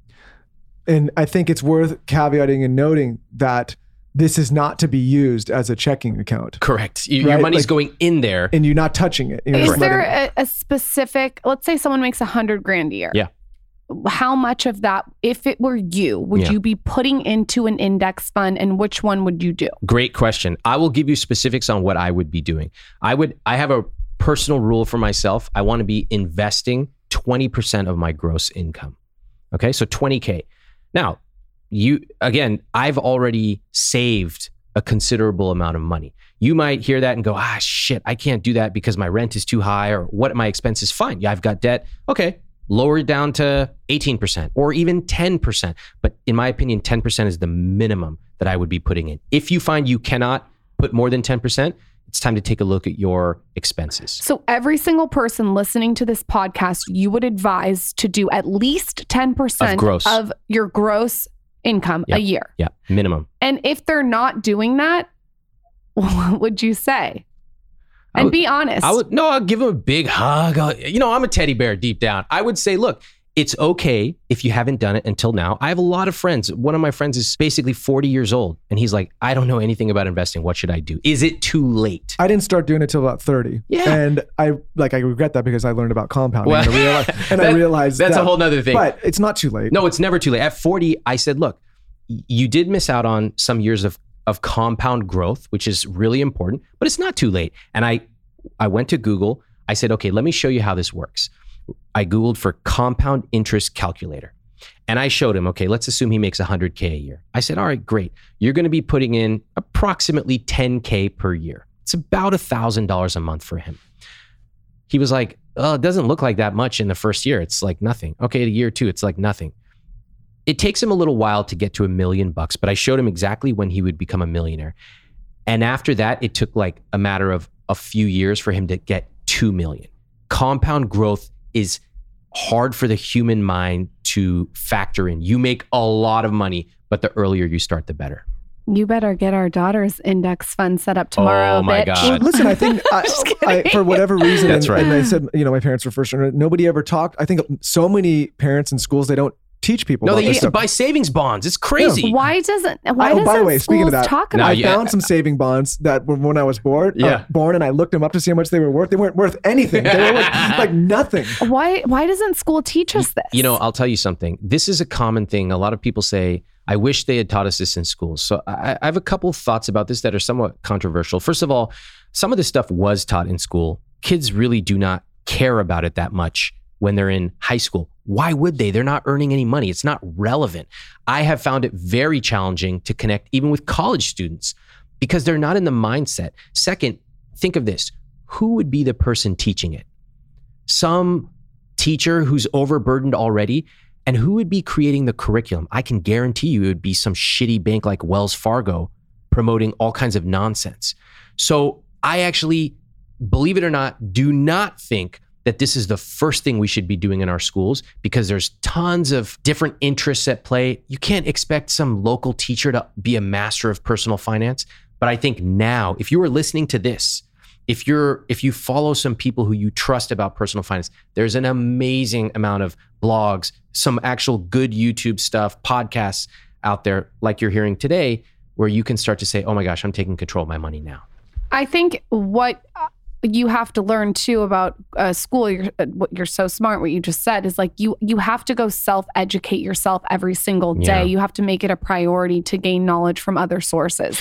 And I think it's worth caveating and noting that this is not to be used as a checking account. Correct. You, Your money's Like- going in there. And you're not touching it. You're Is just there letting- a, a specific? Let's say someone makes a hundred grand a year. Yeah. How much of that, if it were you, would Yeah. you be putting into an index fund, and which one would you do? Great question. I will give you specifics on what I would be doing. I would I have a personal rule for myself. I want to be investing 20% of my gross income. Okay? So 20k. Now, you again, I've already saved a considerable amount of money. You might hear that and go, "Ah, shit, I can't do that because my rent is too high or what my expenses fine. Yeah, I've got debt." Okay, lower it down to 18% or even 10%. But in my opinion, 10% is the minimum that I would be putting in. If you find you cannot put more than 10%, it's time to take a look at your expenses. So every single person listening to this podcast, you would advise to do at least ten percent Of gross. of your gross income a year. Yeah, minimum. And if they're not doing that, [laughs] what would you say? And would- be honest. I would no, I'll give him a big hug. I'll- you know, I'm a teddy bear deep down. I would say, look, it's okay if you haven't done it until now. I have a lot of friends. One of my friends is basically 40 years old, and he's like, I don't know anything about investing. What should I do? Is it too late? I didn't start doing it till about 30. Yeah. And I like I regret that because I learned about compounding. Well, [laughs] and I realized, and I realized that's a whole nother thing. But it's not too late. No, it's never too late. At 40, I said, look, you did miss out on some years of, of compound growth, which is really important, but it's not too late. And I, I went to Google. I said, okay, let me show you how this works. I Googled for compound interest calculator. And I showed him, okay, let's assume he makes 100K a year. I said, all right, great. You're going to be putting in approximately 10K per year. It's about a thousand dollars a month for him. He was like, "Oh, it doesn't look like that much in the first year. It's like nothing." Okay, the year two, it's like nothing. It takes him a little while to get to a million bucks, but I showed him exactly when he would become a millionaire. And after that, it took like a matter of a few years for him to get 2 million. Compound growth is hard for the human mind to factor in. You make a lot of money, but the earlier you start, the better. You better get our daughter's index fund set up tomorrow. Oh, my bitch. God. Well, listen, I think [laughs] I, I, for whatever [laughs] reason, That's and, right. and I said, you know, my parents were first. Nobody ever talked. I think so many parents in schools they don't teach people. No, about they this used to buy savings bonds. It's crazy. Why doesn't why oh, doesn't by the way, speaking of that, talk No, I about found some saving bonds that were when I was born. uh, Yeah. born, and I looked them up to see how much they were worth. They weren't worth anything. They were worth [laughs] like nothing. why why doesn't school teach us this? You know, I'll tell you something. This is a common thing. A lot of people say, I wish they had taught us this in schools. So I, I have a couple thoughts about this that are somewhat controversial. First of all, some of this stuff was taught in school. Kids really do not care about it that much when they're in high school. Why would they? They're not earning any money. It's not relevant. I have found it very challenging to connect even with college students because they're not in the mindset. Second, think of this who would be the person teaching it? Some teacher who's overburdened already and who would be creating the curriculum? I can guarantee you it would be some shitty bank like Wells Fargo promoting all kinds of nonsense. So I actually, believe it or not, do not think that this is the first thing we should be doing in our schools because there's tons of different interests at play. You can't expect some local teacher to be a master of personal finance. But I think now, if you are listening to this, if you're if you follow some people who you trust about personal finance there's an amazing amount of blogs some actual good youtube stuff podcasts out there like you're hearing today where you can start to say oh my gosh i'm taking control of my money now I think what you have to learn too about uh, school, you're, uh, what you're so smart. What you just said is like you you have to go self educate yourself every single day. Yeah. You have to make it a priority to gain knowledge from other sources.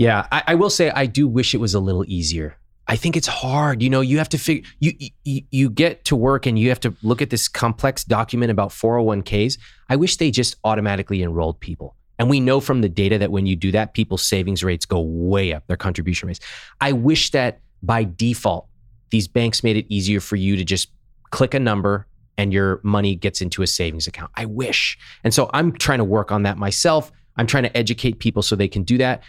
yeah I, I will say i do wish it was a little easier i think it's hard you know you have to figure you, you you get to work and you have to look at this complex document about 401ks i wish they just automatically enrolled people and we know from the data that when you do that people's savings rates go way up their contribution rates i wish that by default these banks made it easier for you to just click a number and your money gets into a savings account i wish and so i'm trying to work on that myself i'm trying to educate people so they can do that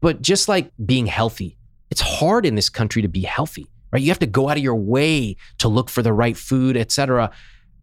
but just like being healthy, it's hard in this country to be healthy, right? You have to go out of your way to look for the right food, et cetera.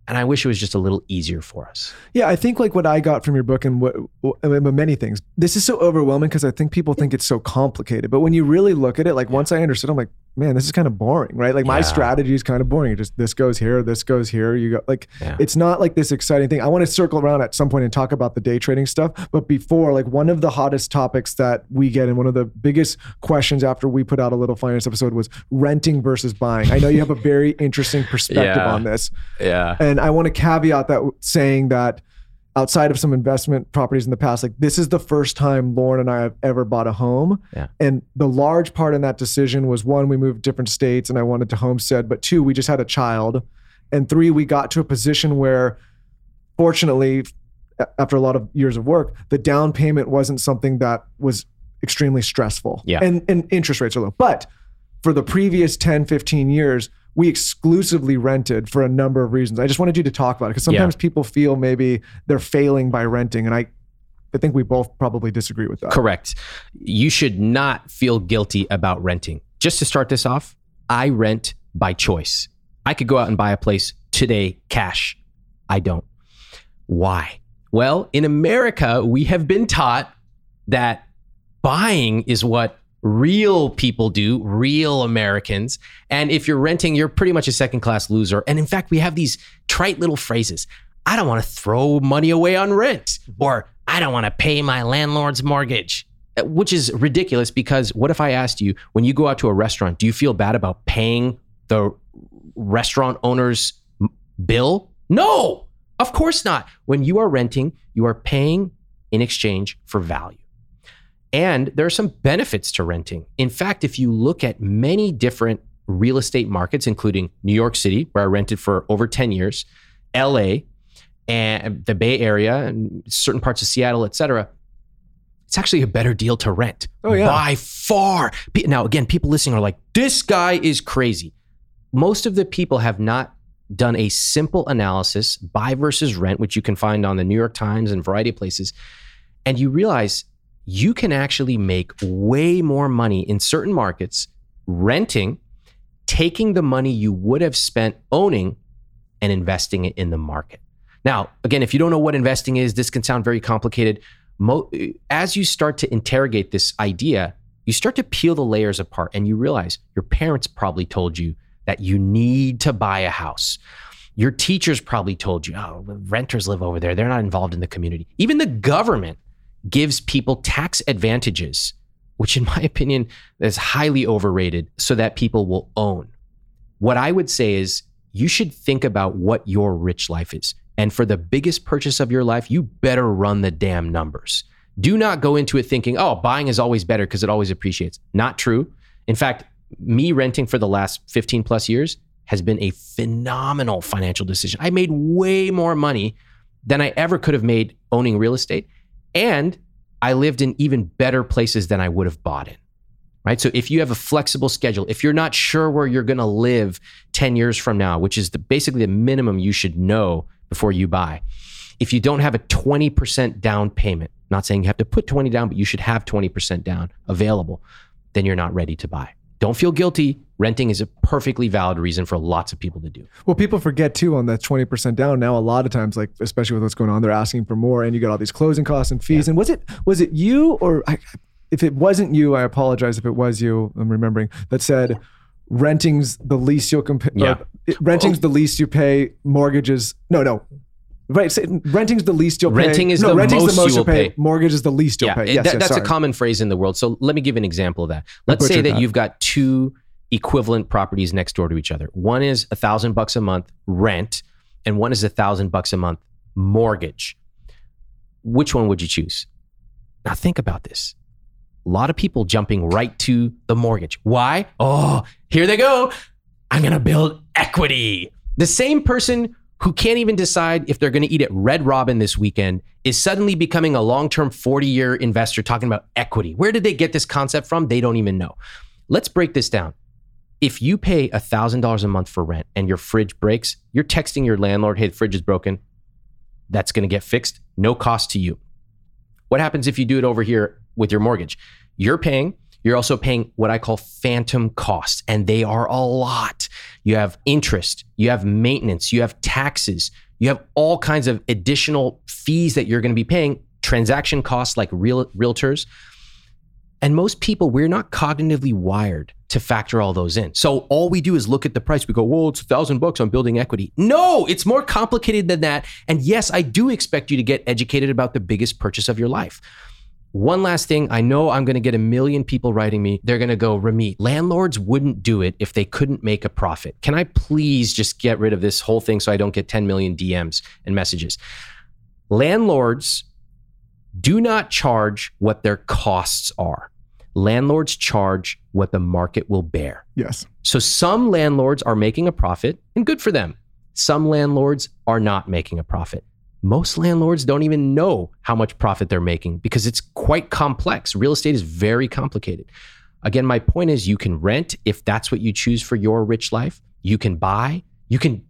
And I wish it was just a little easier for us. Yeah, I think like what I got from your book and what, what I mean, many things. This is so overwhelming because I think people think it's so complicated. But when you really look at it, like once I understood, I'm like, man, this is kind of boring, right? Like my Yeah. strategy is kind of boring. It just this goes here, this goes here. You go like Yeah. it's not like this exciting thing. I want to circle around at some point and talk about the day trading stuff. But before, like one of the hottest topics that we get and one of the biggest questions after we put out a little finance episode was renting versus buying. I know you have a very [laughs] interesting perspective Yeah. on this. Yeah. And I want to caveat that saying that outside of some investment properties in the past, like this is the first time Lauryn and I have ever bought a home. Yeah. And the large part in that decision was one, we moved different states and I wanted to homestead, but two, we just had a child. And three, we got to a position where fortunately, after a lot of years of work, the down payment wasn't something that was extremely stressful. Yeah. And, and interest rates are low. But for the previous 10, 15 years, we exclusively rented for a number of reasons. I just wanted you to talk about it because sometimes people feel maybe they're failing by renting. And I, I think we both probably disagree with that. Correct. You should not feel guilty about renting. Just to start this off, I rent by choice. I could go out and buy a place today, cash. I don't. Why? Well, in America, we have been taught that buying is what real people do, real Americans. And if you're renting, you're pretty much a second class loser. And in fact, we have these trite little phrases I don't want to throw money away on rent, or I don't want to pay my landlord's mortgage, uh, which is ridiculous because what if I asked you, when you go out to a restaurant, do you feel bad about paying the restaurant owner's bill? No, of course not. When you are renting, you are paying in exchange for value. And there are some benefits to renting. In fact, if you look at many different real estate markets, including New York City, where I rented for over 10 years, LA, and the Bay Area, and certain parts of Seattle, et cetera, it's actually a better deal to rent. Oh, yeah. By far. Now, again, people listening are like, this guy is crazy. Most of the people have not done a simple analysis, buy versus rent, which you can find on the New York Times and a variety of places. And you realize you can actually make way more money in certain markets renting, taking the money you would have spent owning and investing it in the market. Now, again, if you don't know what investing is, this can sound very complicated. As you start to interrogate this idea, you start to peel the layers apart and you realize your parents probably told you that you need to buy a house. Your teachers probably told you, oh, renters live over there. They're not involved in the community. Even the government gives people tax advantages, which, in my [laughs] opinion, is highly overrated, so that people will own. What I would say is you should think about what your rich life is. And for the biggest purchase of your life, you better run the damn numbers. Do not go into it thinking, oh, buying is always better because it always appreciates. Not true. In fact, me renting for the last 15 plus years has been a phenomenal financial decision. I made way more money than I ever could have made owning real estate. And I lived in even better places than I would have bought in. Right. So if you have a flexible schedule, if you're not sure where you're going to live 10 years from now, which is the, basically the minimum you should know before you buy, if you don't have a 20% down payment, not saying you have to put 20 down, but you should have 20% down available, then you're not ready to buy. Don't feel guilty. Renting is a perfectly valid reason for lots of people to do. Well, people forget too on that 20% down. Now, a lot of times, like especially with what's going on, they're asking for more and you get all these closing costs and fees. And was it was it you or I, if it wasn't you, I apologize if it was you, I'm remembering, that said renting's the least you'll compare Yeah. renting's the least you pay, mortgages no, no. Right, say, renting's the least you'll pay. Renting is no, the renting's most the most you you'll pay. pay. Mortgage is the least you'll yeah, pay. Yes, that- yes, that's sorry. a common phrase in the world. So let me give an example of that. Let's say that that. you've got two equivalent properties next door to each other. One is a thousand bucks a month rent, and one is a thousand bucks a month mortgage. Which one would you choose? Now think about this. A lot of people jumping right to the mortgage. Why? Oh, here they go. I'm going to build equity. The same person who can't even decide if they're going to eat at Red Robin this weekend is suddenly becoming a long term 40 year investor talking about equity. Where did they get this concept from? They don't even know. Let's break this down. If you pay $1,000 a month for rent and your fridge breaks, you're texting your landlord, hey, the fridge is broken. That's going to get fixed. No cost to you. What happens if you do it over here with your mortgage? You're paying, you're also paying what I call phantom costs, and they are a lot. You have interest, you have maintenance, you have taxes, you have all kinds of additional fees that you're going to be paying, transaction costs like real realtors. And most people, we're not cognitively wired to factor all those in. So all we do is look at the price. We go, well, it's a thousand bucks on building equity. No, it's more complicated than that. And yes, I do expect you to get educated about the biggest purchase of your life. One last thing, I know I'm going to get a million people writing me. They're going to go, Ramit, landlords wouldn't do it if they couldn't make a profit. Can I please just get rid of this whole thing so I don't get 10 million DMs and messages? Landlords do not charge what their costs are. Landlords charge what the market will bear. Yes. So some landlords are making a profit, and good for them. Some landlords are not making a profit. Most landlords don't even know how much profit they're making because it's quite complex. Real estate is very complicated. Again, my point is you can rent if that's what you choose for your rich life. You can buy, you can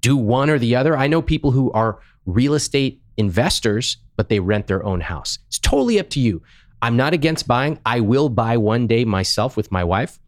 do one or the other. I know people who are real estate investors, but they rent their own house. It's totally up to you. I'm not against buying. I will buy one day myself with my wife,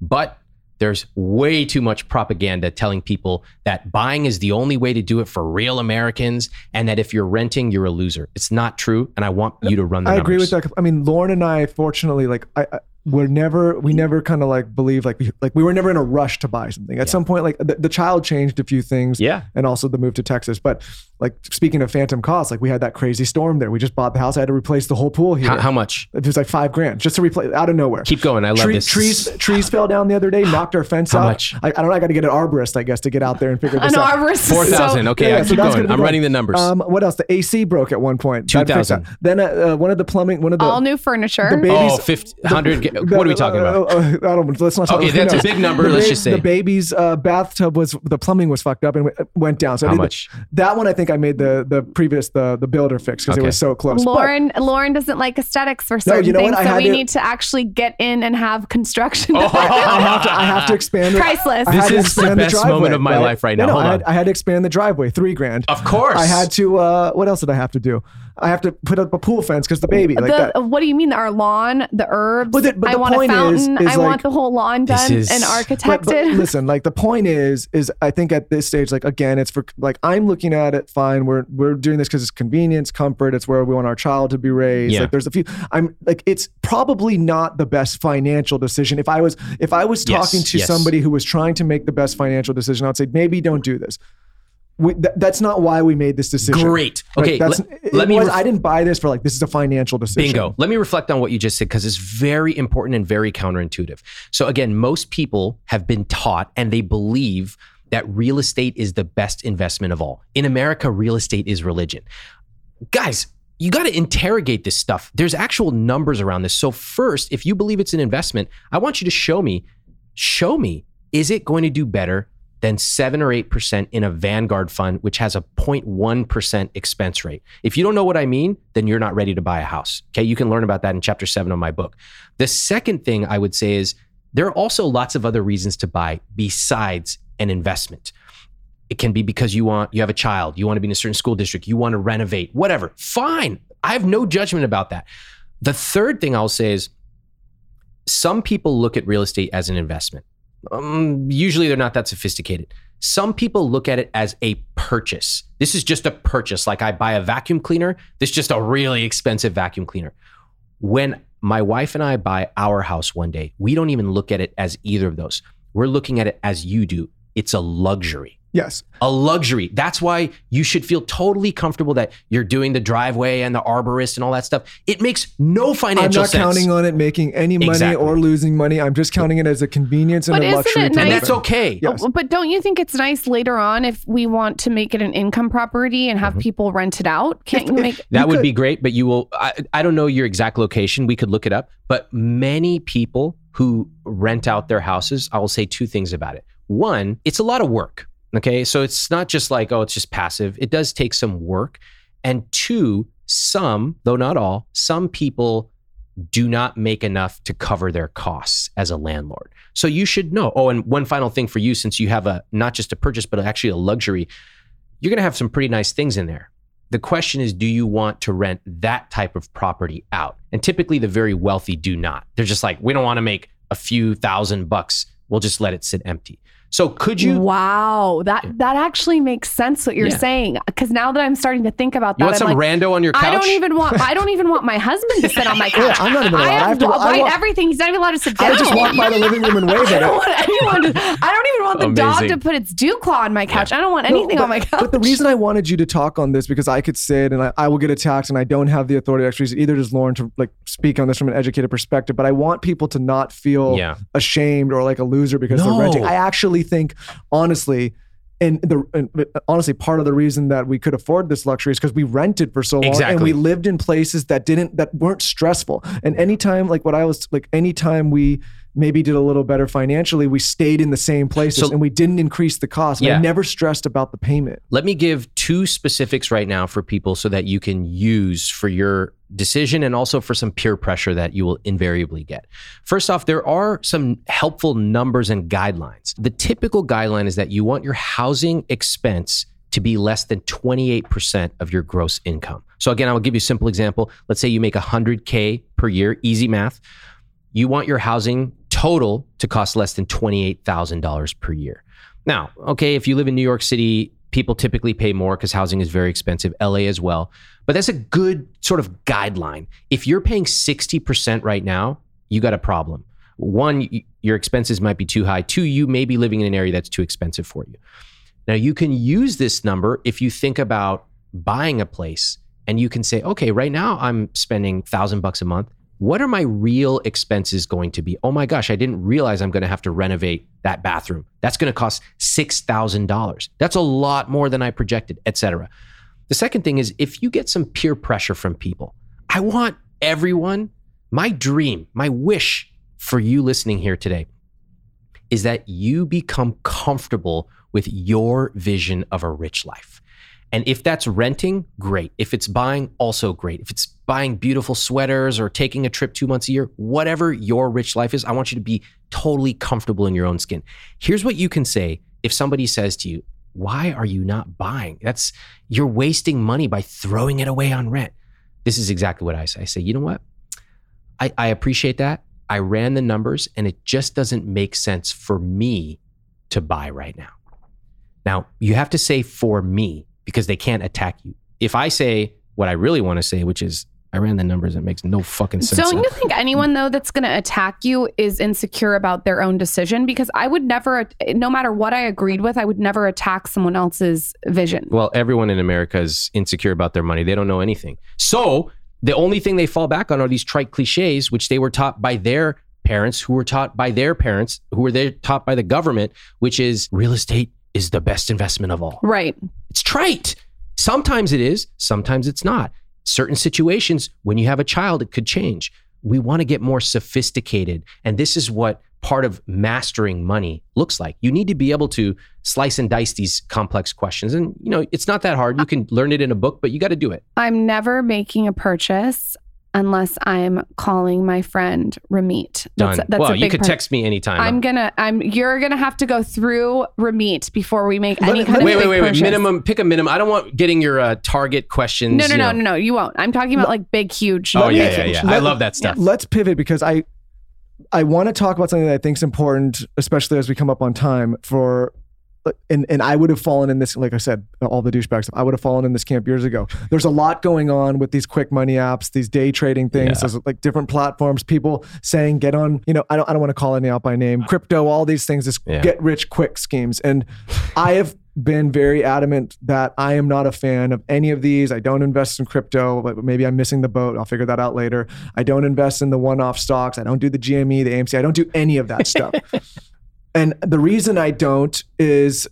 but there's way too much propaganda telling people that buying is the only way to do it for real Americans and that if you're renting, you're a loser. It's not true. And I want you to run the I numbers. agree with that. I mean, Lauryn and I, fortunately, like I, I we're never, we mm. never kind of like believe like we, like we were never in a rush to buy something. At some point, like the, the child changed a few things. Yeah. And also the move to Texas. But like speaking of phantom costs, like we had that crazy storm there. We just bought the house. I had to replace the whole pool here. How, how much? It was like five grand just to replace out of nowhere. Keep going. I love Tree- this. Trees trees fell down the other day, knocked our fence How out. much? I, I don't know. I got to get an arborist, I guess, to get out there and figure [laughs] this An out. arborist is 4,000. so- Okay, I keep so going. I'm running the numbers. Um, what else? The AC broke at one point. 2,000. Then uh, uh, one of the plumbing, one of the All new furniture. the babies. oh, 50, 100. what are we talking about? Uh, uh, I don't. Let's not. Talk, Okay, who that's a big number, The let's just say. the baby's uh, bathtub was the plumbing was fucked up and w- went down. So How much? That, that one I think think I made the the previous the the builder fix because it was so close. But- Lauryn Lauryn doesn't like aesthetics for certain you know things, I so we to- need to actually get in and have construction. [laughs] I have to I have to expand. The, Priceless. I This is the expand best driveway, moment of my life right now. no, Hold I, on. had, I had to expand the driveway, three grand. Of course. I had to. Uh, what else did I have to do? I have to put up a pool fence because the baby like the, that. What do you mean? Our lawn, the herbs. But the- but I the want point a fountain. is I like- want the whole lawn done is- and architected. but [laughs] listen, like the point is, is I think at this stage, like again, it's for like I'm looking at it. Fine, we're we're doing this because it's convenience, comfort. It's where we want our child to be raised. Yeah. Like there's a few. I'm like it's probably not the best financial decision. If I was if I was Yes, talking to yes. somebody who was trying to make the best financial decision, I would say maybe don't do this. We, th- that's not why we made this decision. Great. Okay, that's, let- it let me was- ref- I didn't buy this for like this is a financial decision. Bingo. Let me reflect on what you just said because it's very important and very counterintuitive. So, again, most people have been taught and they believe that real estate is the best investment of all. In America, real estate is religion. Guys, you got to interrogate this stuff. There's actual numbers around this. So, first, if you believe it's an investment, I want you to show me, show me, is it going to do better than 7 or 8% in a Vanguard fund, which has a 0.1% expense rate? If you don't know what I mean, then you're not ready to buy a house. Okay. You can learn about that in chapter seven of my book. The second thing I would say is there are also lots of other reasons to buy besides an investment. It can be because you want you have a child, you want to be in a certain school district, you want to renovate, whatever. Fine. I have no judgment about that. The third thing I'll say is some people look at real estate as an investment. Um, usually they're not that sophisticated. Some people look at it as a purchase. This is just a purchase. Like I buy a vacuum cleaner, this is just a really expensive vacuum cleaner. When my wife and I buy our house one day, we don't even look at it as either of those. We're looking at it as you do. It's a luxury. Yes. A luxury. That's why you should feel totally comfortable that you're doing the driveway and the arborist and all that stuff. It makes no financial sense. I'm not sense. counting on it making any money Exactly. or losing money. I'm just counting it as a convenience and But a isn't luxury. it type and that's okay. Yes. Oh, But don't you think it's nice later on if we want to make it an income property and have Mm-hmm. people rent it out? Can't you make That You would could- be great, but you will. I, I don't know your exact location. We could look it up. But many people who rent out their houses, I will say two things about it. One, it's a lot of work. Okay. So it's not just like, oh, it's just passive. It does take some work. And two, some, though not all, some people do not make enough to cover their costs as a landlord. So you should know. Oh, and one final thing for you, since you have a not just a purchase, but actually a luxury, you're going to have some pretty nice things in there. The question is, do you want to rent that type of property out? And typically, the very wealthy do not. They're just like, we don't want to make a few thousand bucks. We'll just let it sit empty. So, could you? Wow, that that actually makes sense what you're Yeah. saying. Because now that I'm starting to think about that, You want I'm some like, rando on your couch? I don't even want. I don't even want my husband to sit on my [laughs] couch. I'm not even allowed. I I have, have to- I right want- everything. He's not even allowed to sit down. I just walk by the living room and wave [laughs] I don't want anyone to. I don't even want the dog to put its dew claw on my couch. I don't want No, anything but, on my couch. But the reason I wanted you to talk on this because I could say it and I, I will get attacked and I don't have the authority actually either does Lauryn to like speak on this from an educated perspective. But I want people to not feel Yeah. ashamed or like a loser because No. they're renting. I actually think honestly. And the and uh, honestly, part of the reason that we could afford this luxury is because we rented for so long, and we lived in places that didn't that weren't stressful. And anytime, like what I was like, anytime we maybe did a little better financially, we stayed in the same places So- and we didn't increase the cost. Yeah. I never stressed about the payment. Let me give two specifics right now for people so that you can use for your decision and also for some peer pressure that you will invariably get. First off, there are some helpful numbers and guidelines. The typical guideline is that you want your housing expense to be less than 28% of your gross income. So again, I'll give you a simple example. Let's say you make 100k per year, easy math. You want your housing total to cost less than $28,000 per year. Now, okay, if you live in New York City, people typically pay more because housing is very expensive, LA as well. But that's a good sort of guideline. If you're paying 60% right now, you got a problem. One, your expenses might be too high. Two, you may be living in an area that's too expensive for you. Now, you can use this number if you think about buying a place and you can say, okay, right now I'm spending thousand bucks a month. What are my real expenses going to be? Oh my gosh, I didn't realize I'm going to have to renovate that bathroom. That's going to cost $6,000. That's a lot more than I projected, etc. The second thing is if you get some peer pressure from people, I want everyone, my dream, my wish for you listening here today is that you become comfortable with your vision of a rich life. And if that's renting, great. If it's buying, also great. If it's buying beautiful sweaters or taking a trip two months a year, whatever your rich life is, I want you to be totally comfortable in your own skin. Here's what you can say if somebody says to you, Why are you not buying? That's you're wasting money by throwing it away on rent. This is exactly what I say. I say, you know what? I, I appreciate that. I ran the numbers and it just doesn't make sense for me to buy right now. Now, you have to say for me because they can't attack you. If I say what I really want to say, which is I ran the numbers, it makes no fucking sense. Don't you [laughs] think anyone though that's going to attack you is insecure about their own decision? Because I would never, no matter what I agreed with, I would never attack someone else's vision. Well, everyone in America is insecure about their money. They don't know anything. So the only thing they fall back on are these trite cliches, which they were taught by their parents, who were taught by their parents, who were they taught by the government, which is real estate is the best investment of all. Right. It's trite. Sometimes it is, sometimes it's not. Certain situations, when you have a child, it could change. We want to get more sophisticated. And this is what part of mastering money looks like. You need to be able to slice and dice these complex questions. And, you know, it's not that hard. You can learn it in a book, but you got to do it. I'm never making a purchase unless I'm calling my friend Ramit. Done. well, you could part. text me anytime. I'm gonna. I'm. You're gonna have to go through Ramit before we make any kind wait, of wait, wait, wait. Purchase. Minimum. Pick a minimum. I don't want getting your uh, target questions. No, no, no, know. no, no. You won't. I'm talking about like big, huge. Oh yeah, yeah, yeah. I love that stuff. Let's pivot because I I want to talk about something that I think is important, especially as we come up on time for and and I would have fallen in this, like I said, all the douchebags. I would have fallen in this camp years ago. There's a lot going on with these quick money apps, these day trading things. Yeah. There's like different platforms. People saying get on, you know, I don't I don't want to call any out by name, crypto, all these things, this Yeah. get rich quick schemes. And I have been very adamant that I am not a fan of any of these. I don't invest in crypto. But maybe I'm missing the boat. I'll figure that out later. I don't invest in the one-off stocks. I don't do the GME, the AMC. I don't do any of that stuff. [laughs] And the reason I don't is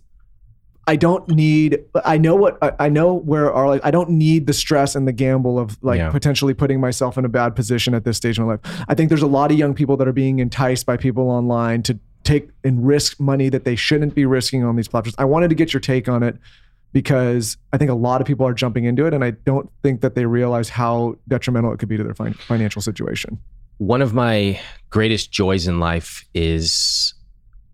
I don't need. I know what I, I know where are like. I don't need the stress and the gamble of like Yeah. potentially putting myself in a bad position at this stage in my life. I think there's a lot of young people that are being enticed by people online to take and risk money that they shouldn't be risking on these platforms. I wanted to get your take on it because I think a lot of people are jumping into it, and I don't think that they realize how detrimental it could be to their fin- financial situation. One of my greatest joys in life is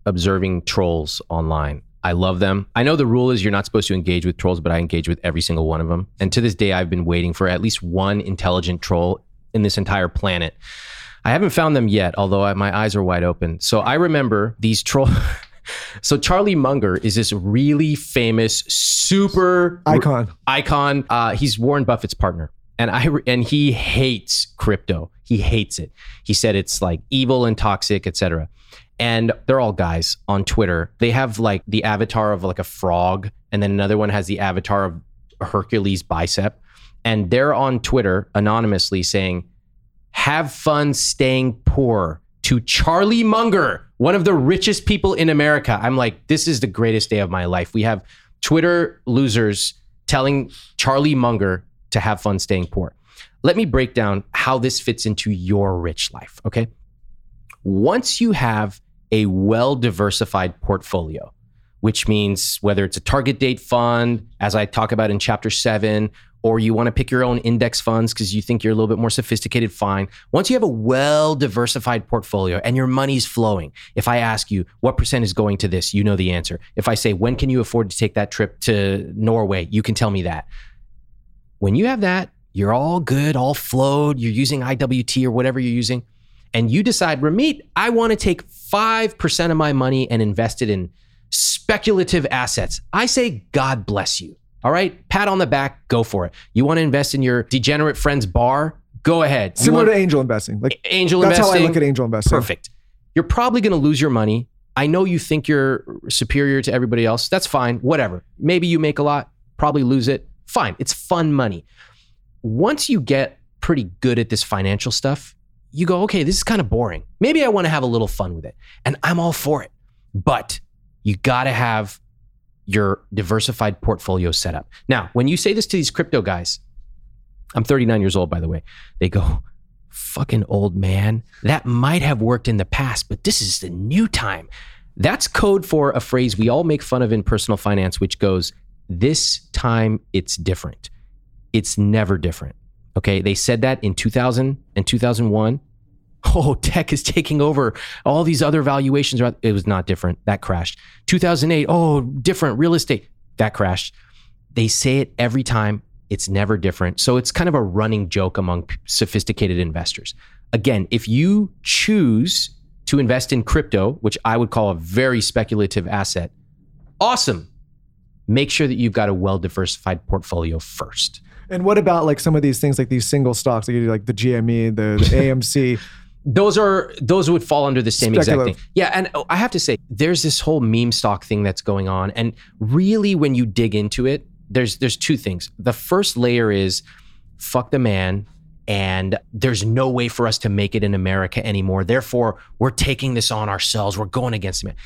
observing trolls online. I love them. I know the rule is you're not supposed to engage with trolls, but I engage with every single one of them. And to this day, I've been waiting for at least one intelligent troll in this entire planet. I haven't found them yet, although I, my eyes are wide open. So I remember these troll. [laughs] so Charlie Munger is this really famous, super Icon. icon. Uh, he's Warren Buffett's partner, and I re- and he hates crypto. He hates it. He said it's like evil and toxic, etc. And they're all guys on Twitter. They have like the avatar of like a frog, and then another one has the avatar of Hercules bicep, and they're on Twitter anonymously saying, "Have fun staying poor." To Charlie Munger, one of the richest people in America. I'm like, this is the greatest day of my life. We have Twitter losers telling Charlie Munger to have fun staying poor. Let me break down how this fits into your rich life, okay? Once you have a well diversified portfolio, which means whether it's a target date fund, as I talk about in chapter seven, or you want to pick your own index funds because you think you're a little bit more sophisticated, fine. Once you have a well diversified portfolio and your money's flowing, if I ask you what percent is going to this, you know the answer. If I say, when can you afford to take that trip to Norway, you can tell me that. When you have that, you're all good, all flowed, you're using IWT or whatever you're using, and you decide, Ramit, I want to take 5% of my money and invest it in speculative assets. I say, God bless you. All right, pat on the back, go for it. You want to invest in your degenerate friend's bar? Go ahead. You Similar want- to angel investing. Like angel that's investing. That's how I look at angel investing. Perfect. You're probably going to lose your money. I know you think you're superior to everybody else. That's fine. Whatever. Maybe you make a lot, probably lose it. Fine. It's fun money. Once you get pretty good at this financial stuff, you go, okay, this is kind of boring. Maybe I want to have a little fun with it. And I'm all for it. But you got to have your diversified portfolio set up. Now, when you say this to these crypto guys, I'm 39 years old, by the way, they go, fucking old man. That might have worked in the past, but this is the new time. That's code for a phrase we all make fun of in personal finance, which goes, this time it's different. It's never different. Okay. They said that in 2000 and 2001. [laughs] Oh, tech is taking over. All these other valuations are, it was not different. That crashed. 2008. Oh, different. Real estate. That crashed. They say it every time. It's never different. So it's kind of a running joke among sophisticated investors. Again, if you choose to invest in crypto, which I would call a very speculative asset, awesome. Make sure that you've got a well diversified portfolio first. And what about like some of these things, like these single stocks, like, like the GME, the, the [laughs] AMC? those are those would fall under the same exact thing. Yeah, and oh, I have to say, there's this whole meme stock thing that's going on, and really, when you dig into it, there's there's two things. The first layer is fuck the man, and there's no way for us to make it in America anymore. Therefore, we're taking this on ourselves. We're going against the man.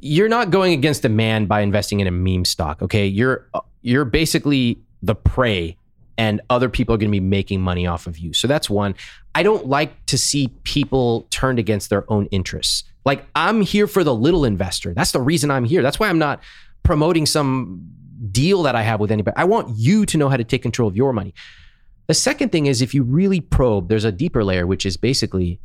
You're not going against a man by investing in a meme stock. Okay, you're you're basically the prey and other people are going to be making money off of you. So that's one. I don't like to see people turned against their own interests. Like I'm here for the little investor. That's the reason I'm here. That's why I'm not promoting some deal that I have with anybody. I want you to know how to take control of your money. The second thing is if you really probe, there's a deeper layer, which is basically,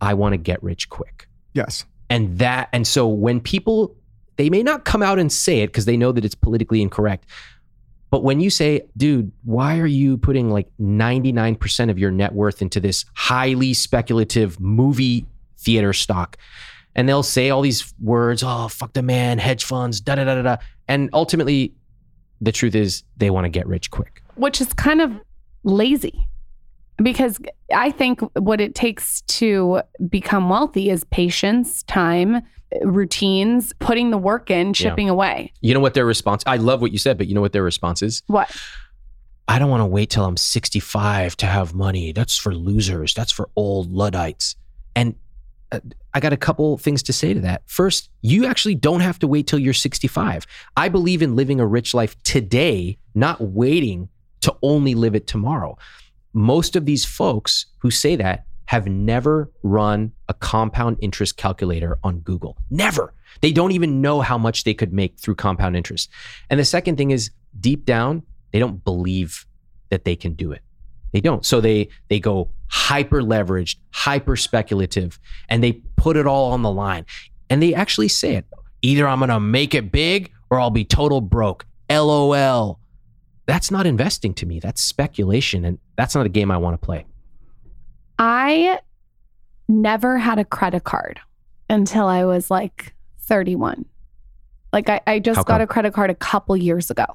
I want to get rich quick. Yes. And that, and so when people, they may not come out and say it because they know that it's politically incorrect, but when you say, dude, why are you putting like 99% of your net worth into this highly speculative movie theater stock? And they'll say all these words, oh, fuck the man, hedge funds, da da da da da. And ultimately, the truth is they want to get rich quick. Which is kind of lazy because I think what it takes to become wealthy is patience, time, routines, putting the work in, chipping yeah. away. You know what their response? I love what you said, but you know what their response is? What? I don't want to wait till I'm 65 to have money. That's for losers. That's for old Luddites. And uh, I got a couple things to say to that. First, you actually don't have to wait till you're 65. I believe in living a rich life today, not waiting to only live it tomorrow. Most of these folks who say that have never run a compound interest calculator on Google. Never. They don't even know how much they could make through compound interest. And the second thing is deep down, they don't believe that they can do it. They don't. So they they go hyper leveraged, hyper speculative, and they put it all on the line. And they actually say it. Either I'm going to make it big or I'll be total broke. LOL. That's not investing to me. That's speculation and that's not a game I want to play. I never had a credit card until I was like 31. Like I, I just got a credit card a couple years ago.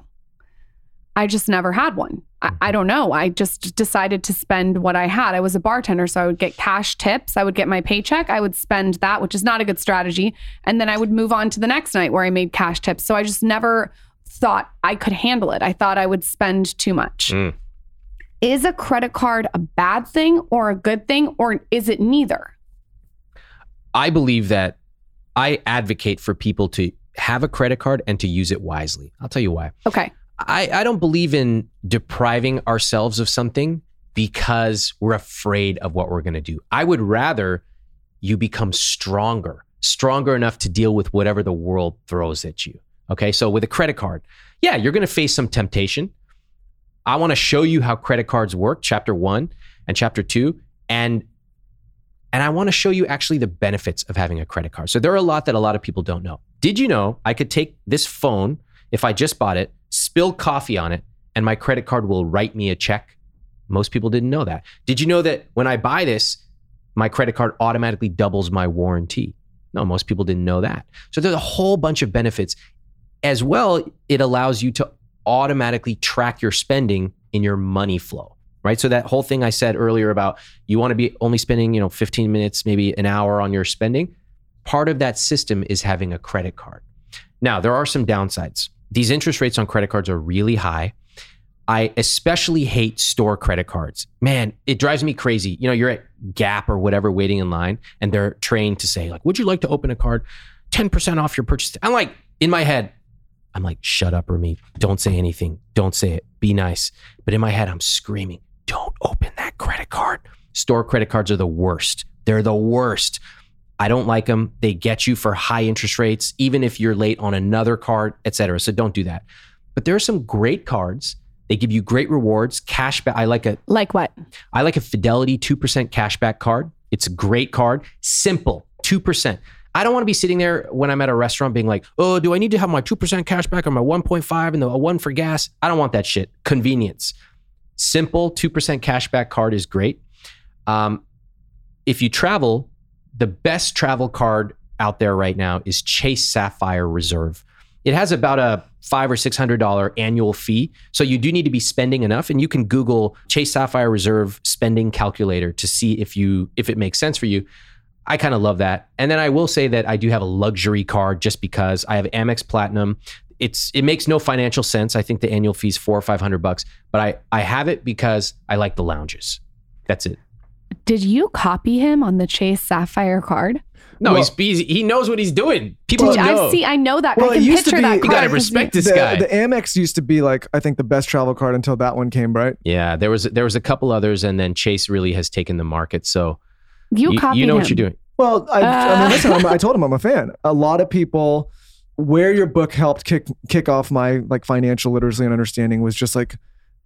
I just never had one. I, I, mm-hmm. don't know. I just decided to spend what I had. I was a bartender, so I would get cash tips. I would get my paycheck. I would spend that, which is not a good strategy. And then I would move on to the next night where I made cash tips. So I just never thought I could handle it. I thought I would spend too much. Mm. Is a credit card a bad thing or a good thing, or is it neither? I believe that I advocate for people to have a credit card and to use it wisely. I'll tell you why. Okay. I, I don't believe in depriving ourselves of something because we're afraid of what we're going to do. I would rather you become stronger, stronger enough to deal with whatever the world throws at you. Okay. So with a credit card, yeah, you're going to face some temptation. I want to show you how credit cards work, chapter one and chapter two. And and I want to show you actually the benefits of having a credit card. So there are a lot that a lot of people don't know. Did you know I could take this phone, if I just bought it, spill coffee on it, and my credit card will write me a check? Most people didn't know that. Did you know that when I buy this, my credit card automatically doubles my warranty? No, most people didn't know that. So there's a whole bunch of benefits. As well, it allows you to automatically track your spending in your money flow right? So that whole thing i said earlier about you want to be only spending you know 15 minutes maybe an hour on your spending part of that system is having a credit card. Now there are some downsides. These interest rates on credit cards are really high. I especially hate store credit cards. Man it drives me crazy. You know you're at gap or whatever waiting in line and they're trained to say like would you like to open a card 10% off your purchase? I'm like in my head I'm like, shut up, Ramit. Don't say anything. Don't say it. Be nice. But in my head, I'm screaming, don't open that credit card. Store credit cards are the worst. They're the worst. I don't like them. They get you for high interest rates, even if you're late on another card, etc. So don't do that. but there are some great cards. They give you great rewards, cash back. I like a Like what? I like a Fidelity 2% cashback card. It's a great card, simple, 2%. I don't want to be sitting there when I'm at a restaurant being like, oh, do I need to have my 2% cashback or my 1.5 and the one for gas? I don't want that shit. Convenience. Simple 2% cashback card is great. Um, if you travel, the best travel card out there right now is Chase Sapphire Reserve. It has about a five or six hundred dollar annual fee, so you do need to be spending enough. And you can Google Chase Sapphire Reserve spending calculator to see if you if it makes sense for you. I kind of love that. And then I will say that I do have a luxury card just because I have Amex Platinum. It's it makes no financial sense. I think the annual fee is four or five hundred bucks, but I I have it because I like the lounges. That's it. Did you copy him on the Chase Sapphire card? No, he's, he's he knows what he's doing. People Did- know. I see. I know that. Well, I it can used to picture be- that. You You gotta respect this the, guy. the Amex used to be like I think the best travel card until that one came, right? Yeah, there was there was a couple others, and then Chase really has taken the market. So You you, copied you know him. what you're doing. Well, I, I Uh. mean, listen, I'm, I [laughs] told him I'm a fan. A lot of people, where your book helped kick kick off my like financial literacy and understanding was just like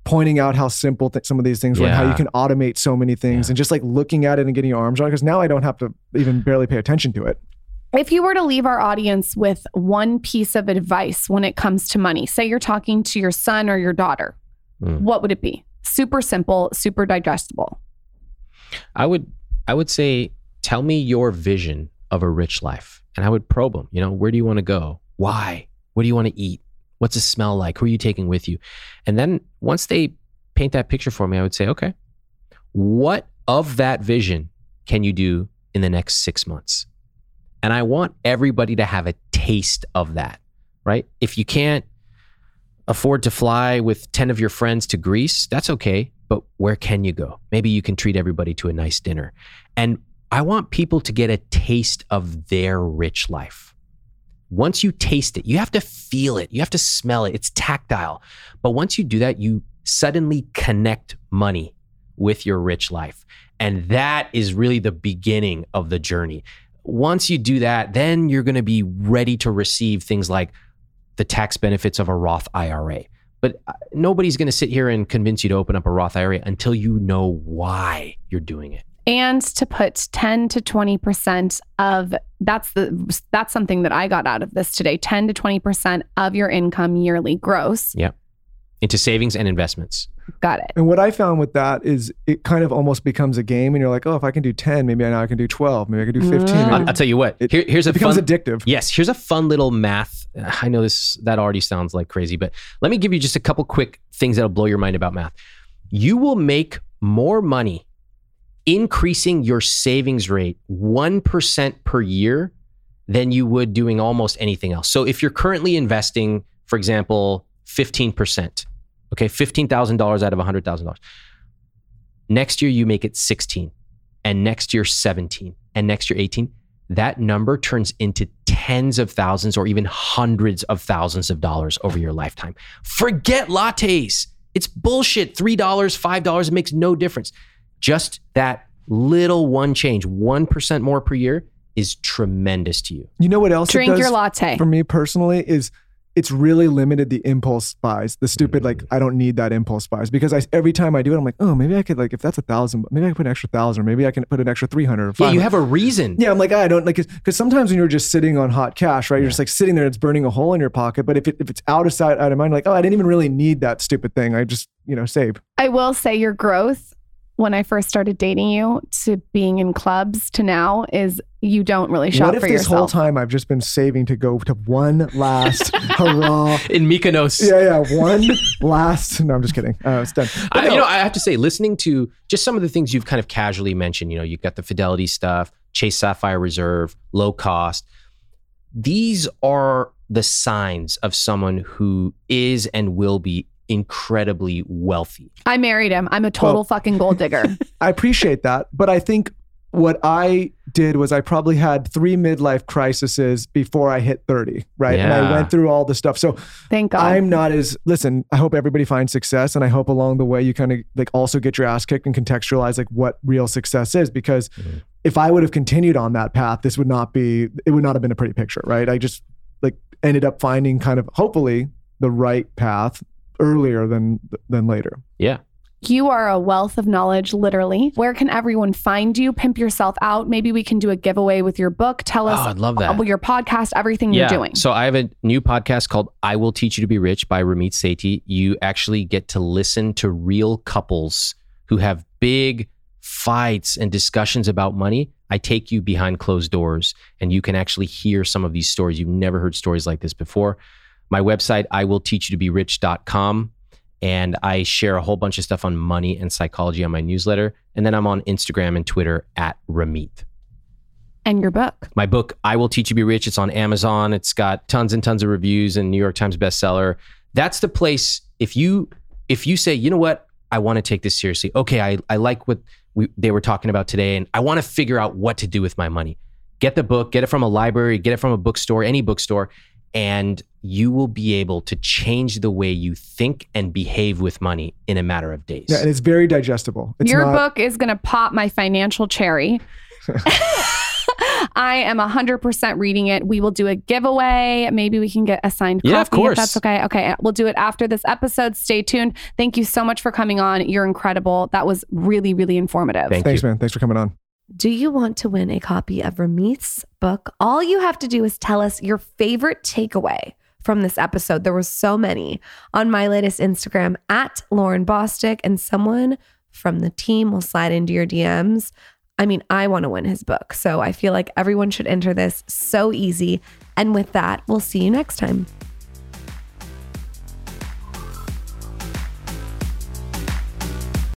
pointing out how simple th- some of these things were, and how you can automate so many things, Yeah. and just like looking at it and getting your arms around. Because now I don't have to even barely pay attention to it. If you were to leave our audience with one piece of advice when it comes to money, say you're talking to your son or your daughter, Mm. what would it be? Super simple, super digestible. I would I would say, tell me your vision of a rich life, and I would probe them. You know, where do you want to go? Why? What do you want to eat? What's it smell like? Who are you taking with you? And then once they paint that picture for me, I would say, okay, what of that vision can you do in the next six months? And I want everybody to have a taste of that, right? If you can't afford to fly with 10 of your friends to Greece, that's okay. But where can you go? Maybe you can treat everybody to a nice dinner. And I want people to get a taste of their rich life. Once you taste it, you have to feel it, you have to smell it. It's tactile. But once you do that, you suddenly connect money with your rich life. And that is really the beginning of the journey. Once you do that, then you're going to be ready to receive things like the tax benefits of a Roth IRA. But uh, nobody's going to sit here and convince you to open up a Roth IRA until you know why you're doing it. And to put 10 to 20% of that's the that's something that I got out of this today. 10 to 20% of your income yearly gross. Yep. Into savings and investments. Got it. And what I found with that is it kind of almost becomes a game, and you're like, oh, if I can do 10, maybe I now I can do 12, maybe I can do 15. Mm. I'll, I'll tell you what. It- Here, here's it a becomes fun, addictive. Yes, here's a fun little math. I know this that already sounds like crazy, but let me give you just a couple quick things that'll blow your mind about math. You will make more money increasing your savings rate 1% per year than you would doing almost anything else. So if you're currently investing, for example, 15%, okay, $15,000 out of $100,000. Next year you make it 16 and next year 17 and next year 18 that number turns into tens of thousands or even hundreds of thousands of dollars over your lifetime. Forget lattes. It's bullshit. $3, $5, it makes no difference. Just that little one change, 1% more per year is tremendous to you. You know what else? it Drink does your latte. For me personally, is it's really limited the impulse buys, the stupid like Mm. I don't need that impulse buys because I every time I do it, I'm like, oh, maybe I could like if that's a thousand, maybe I could put an extra thousand, or maybe I can put an extra three hundred. Yeah, you have a reason. Yeah, I'm like I don't like because sometimes when you're just sitting on hot cash, right? You're just like sitting there, and it's burning a hole in your pocket. But if it, if it's out of sight, out of mind, like oh, I didn't even really need that stupid thing. I just you know save. I will say your growth when I first started dating you to being in clubs to now is you don't really shop what if for this whole time I've just been saving to go to one last [laughs] hurrah? In Mykonos. Yeah, yeah, one last. No, I'm just kidding. Uh, it's done. But I, no, you know, I have to say, listening to just some of the things you've kind of casually mentioned, you know, you've got the Fidelity stuff, Chase Sapphire Reserve, low cost. These are the signs of someone who is and will be incredibly wealthy. I married him. I'm a total Well- fucking gold digger. [laughs] I appreciate that, but I think what I did was I probably had three midlife crises before I hit 30, right? And I went through all the stuff. So Thank God. I'm not as listen, I hope everybody finds success and I hope along the way you kind of like also get your ass kicked and contextualize like what real success is because Mhm. if I would have continued on that path, this would not be it would not have been a pretty picture, right? I just like ended up finding kind of hopefully the right path earlier than than later. Yeah. You are a wealth of knowledge, literally. Where can everyone find you? Pimp yourself out. Maybe we can do a giveaway with your book. Tell us Oh, I'd love that. about your podcast, everything yeah. you're doing. So I have a new podcast called I Will Teach You to Be Rich by Ramit Sethi. You actually get to listen to real couples who have big fights and discussions about money. I take you behind closed doors and you can actually hear some of these stories. You've never heard stories like this before. My website, I will teach you to be rich.com. And I share a whole bunch of stuff on money and psychology on my newsletter. And then I'm on Instagram and Twitter at Ramit and your book. my book i will teach you to be rich it's on amazon it's got tons and tons of reviews and new york times bestseller that's the place if you if you say you know what i want to take this seriously okay i, I like what we, they were talking about today and i want to figure out what to do with my money get the book get it from a library get it from a bookstore any bookstore and you will be able to change the way you think and behave with money in a matter of days Yeah, and it's very digestible. It's your not, book is going to pop my financial cherry. [laughs] I am 100% reading it. We will do a giveaway. Maybe we can get a signed copy. Yeah, of course. if that's okay. Okay, we'll do it after this episode. Stay tuned. Thank you so much for coming on. You're incredible. That was really, really informative. Thank Thanks, you. man. Thanks for coming on. Do you want to win a copy of Ramit's book? All you have to do is tell us your favorite takeaway from this episode. There were so many on my latest Instagram at Lauryn Bosstick, and someone from the team will slide into your DMs. I mean, I want to win his book. So I feel like everyone should enter this so easy. And with that, we'll see you next time.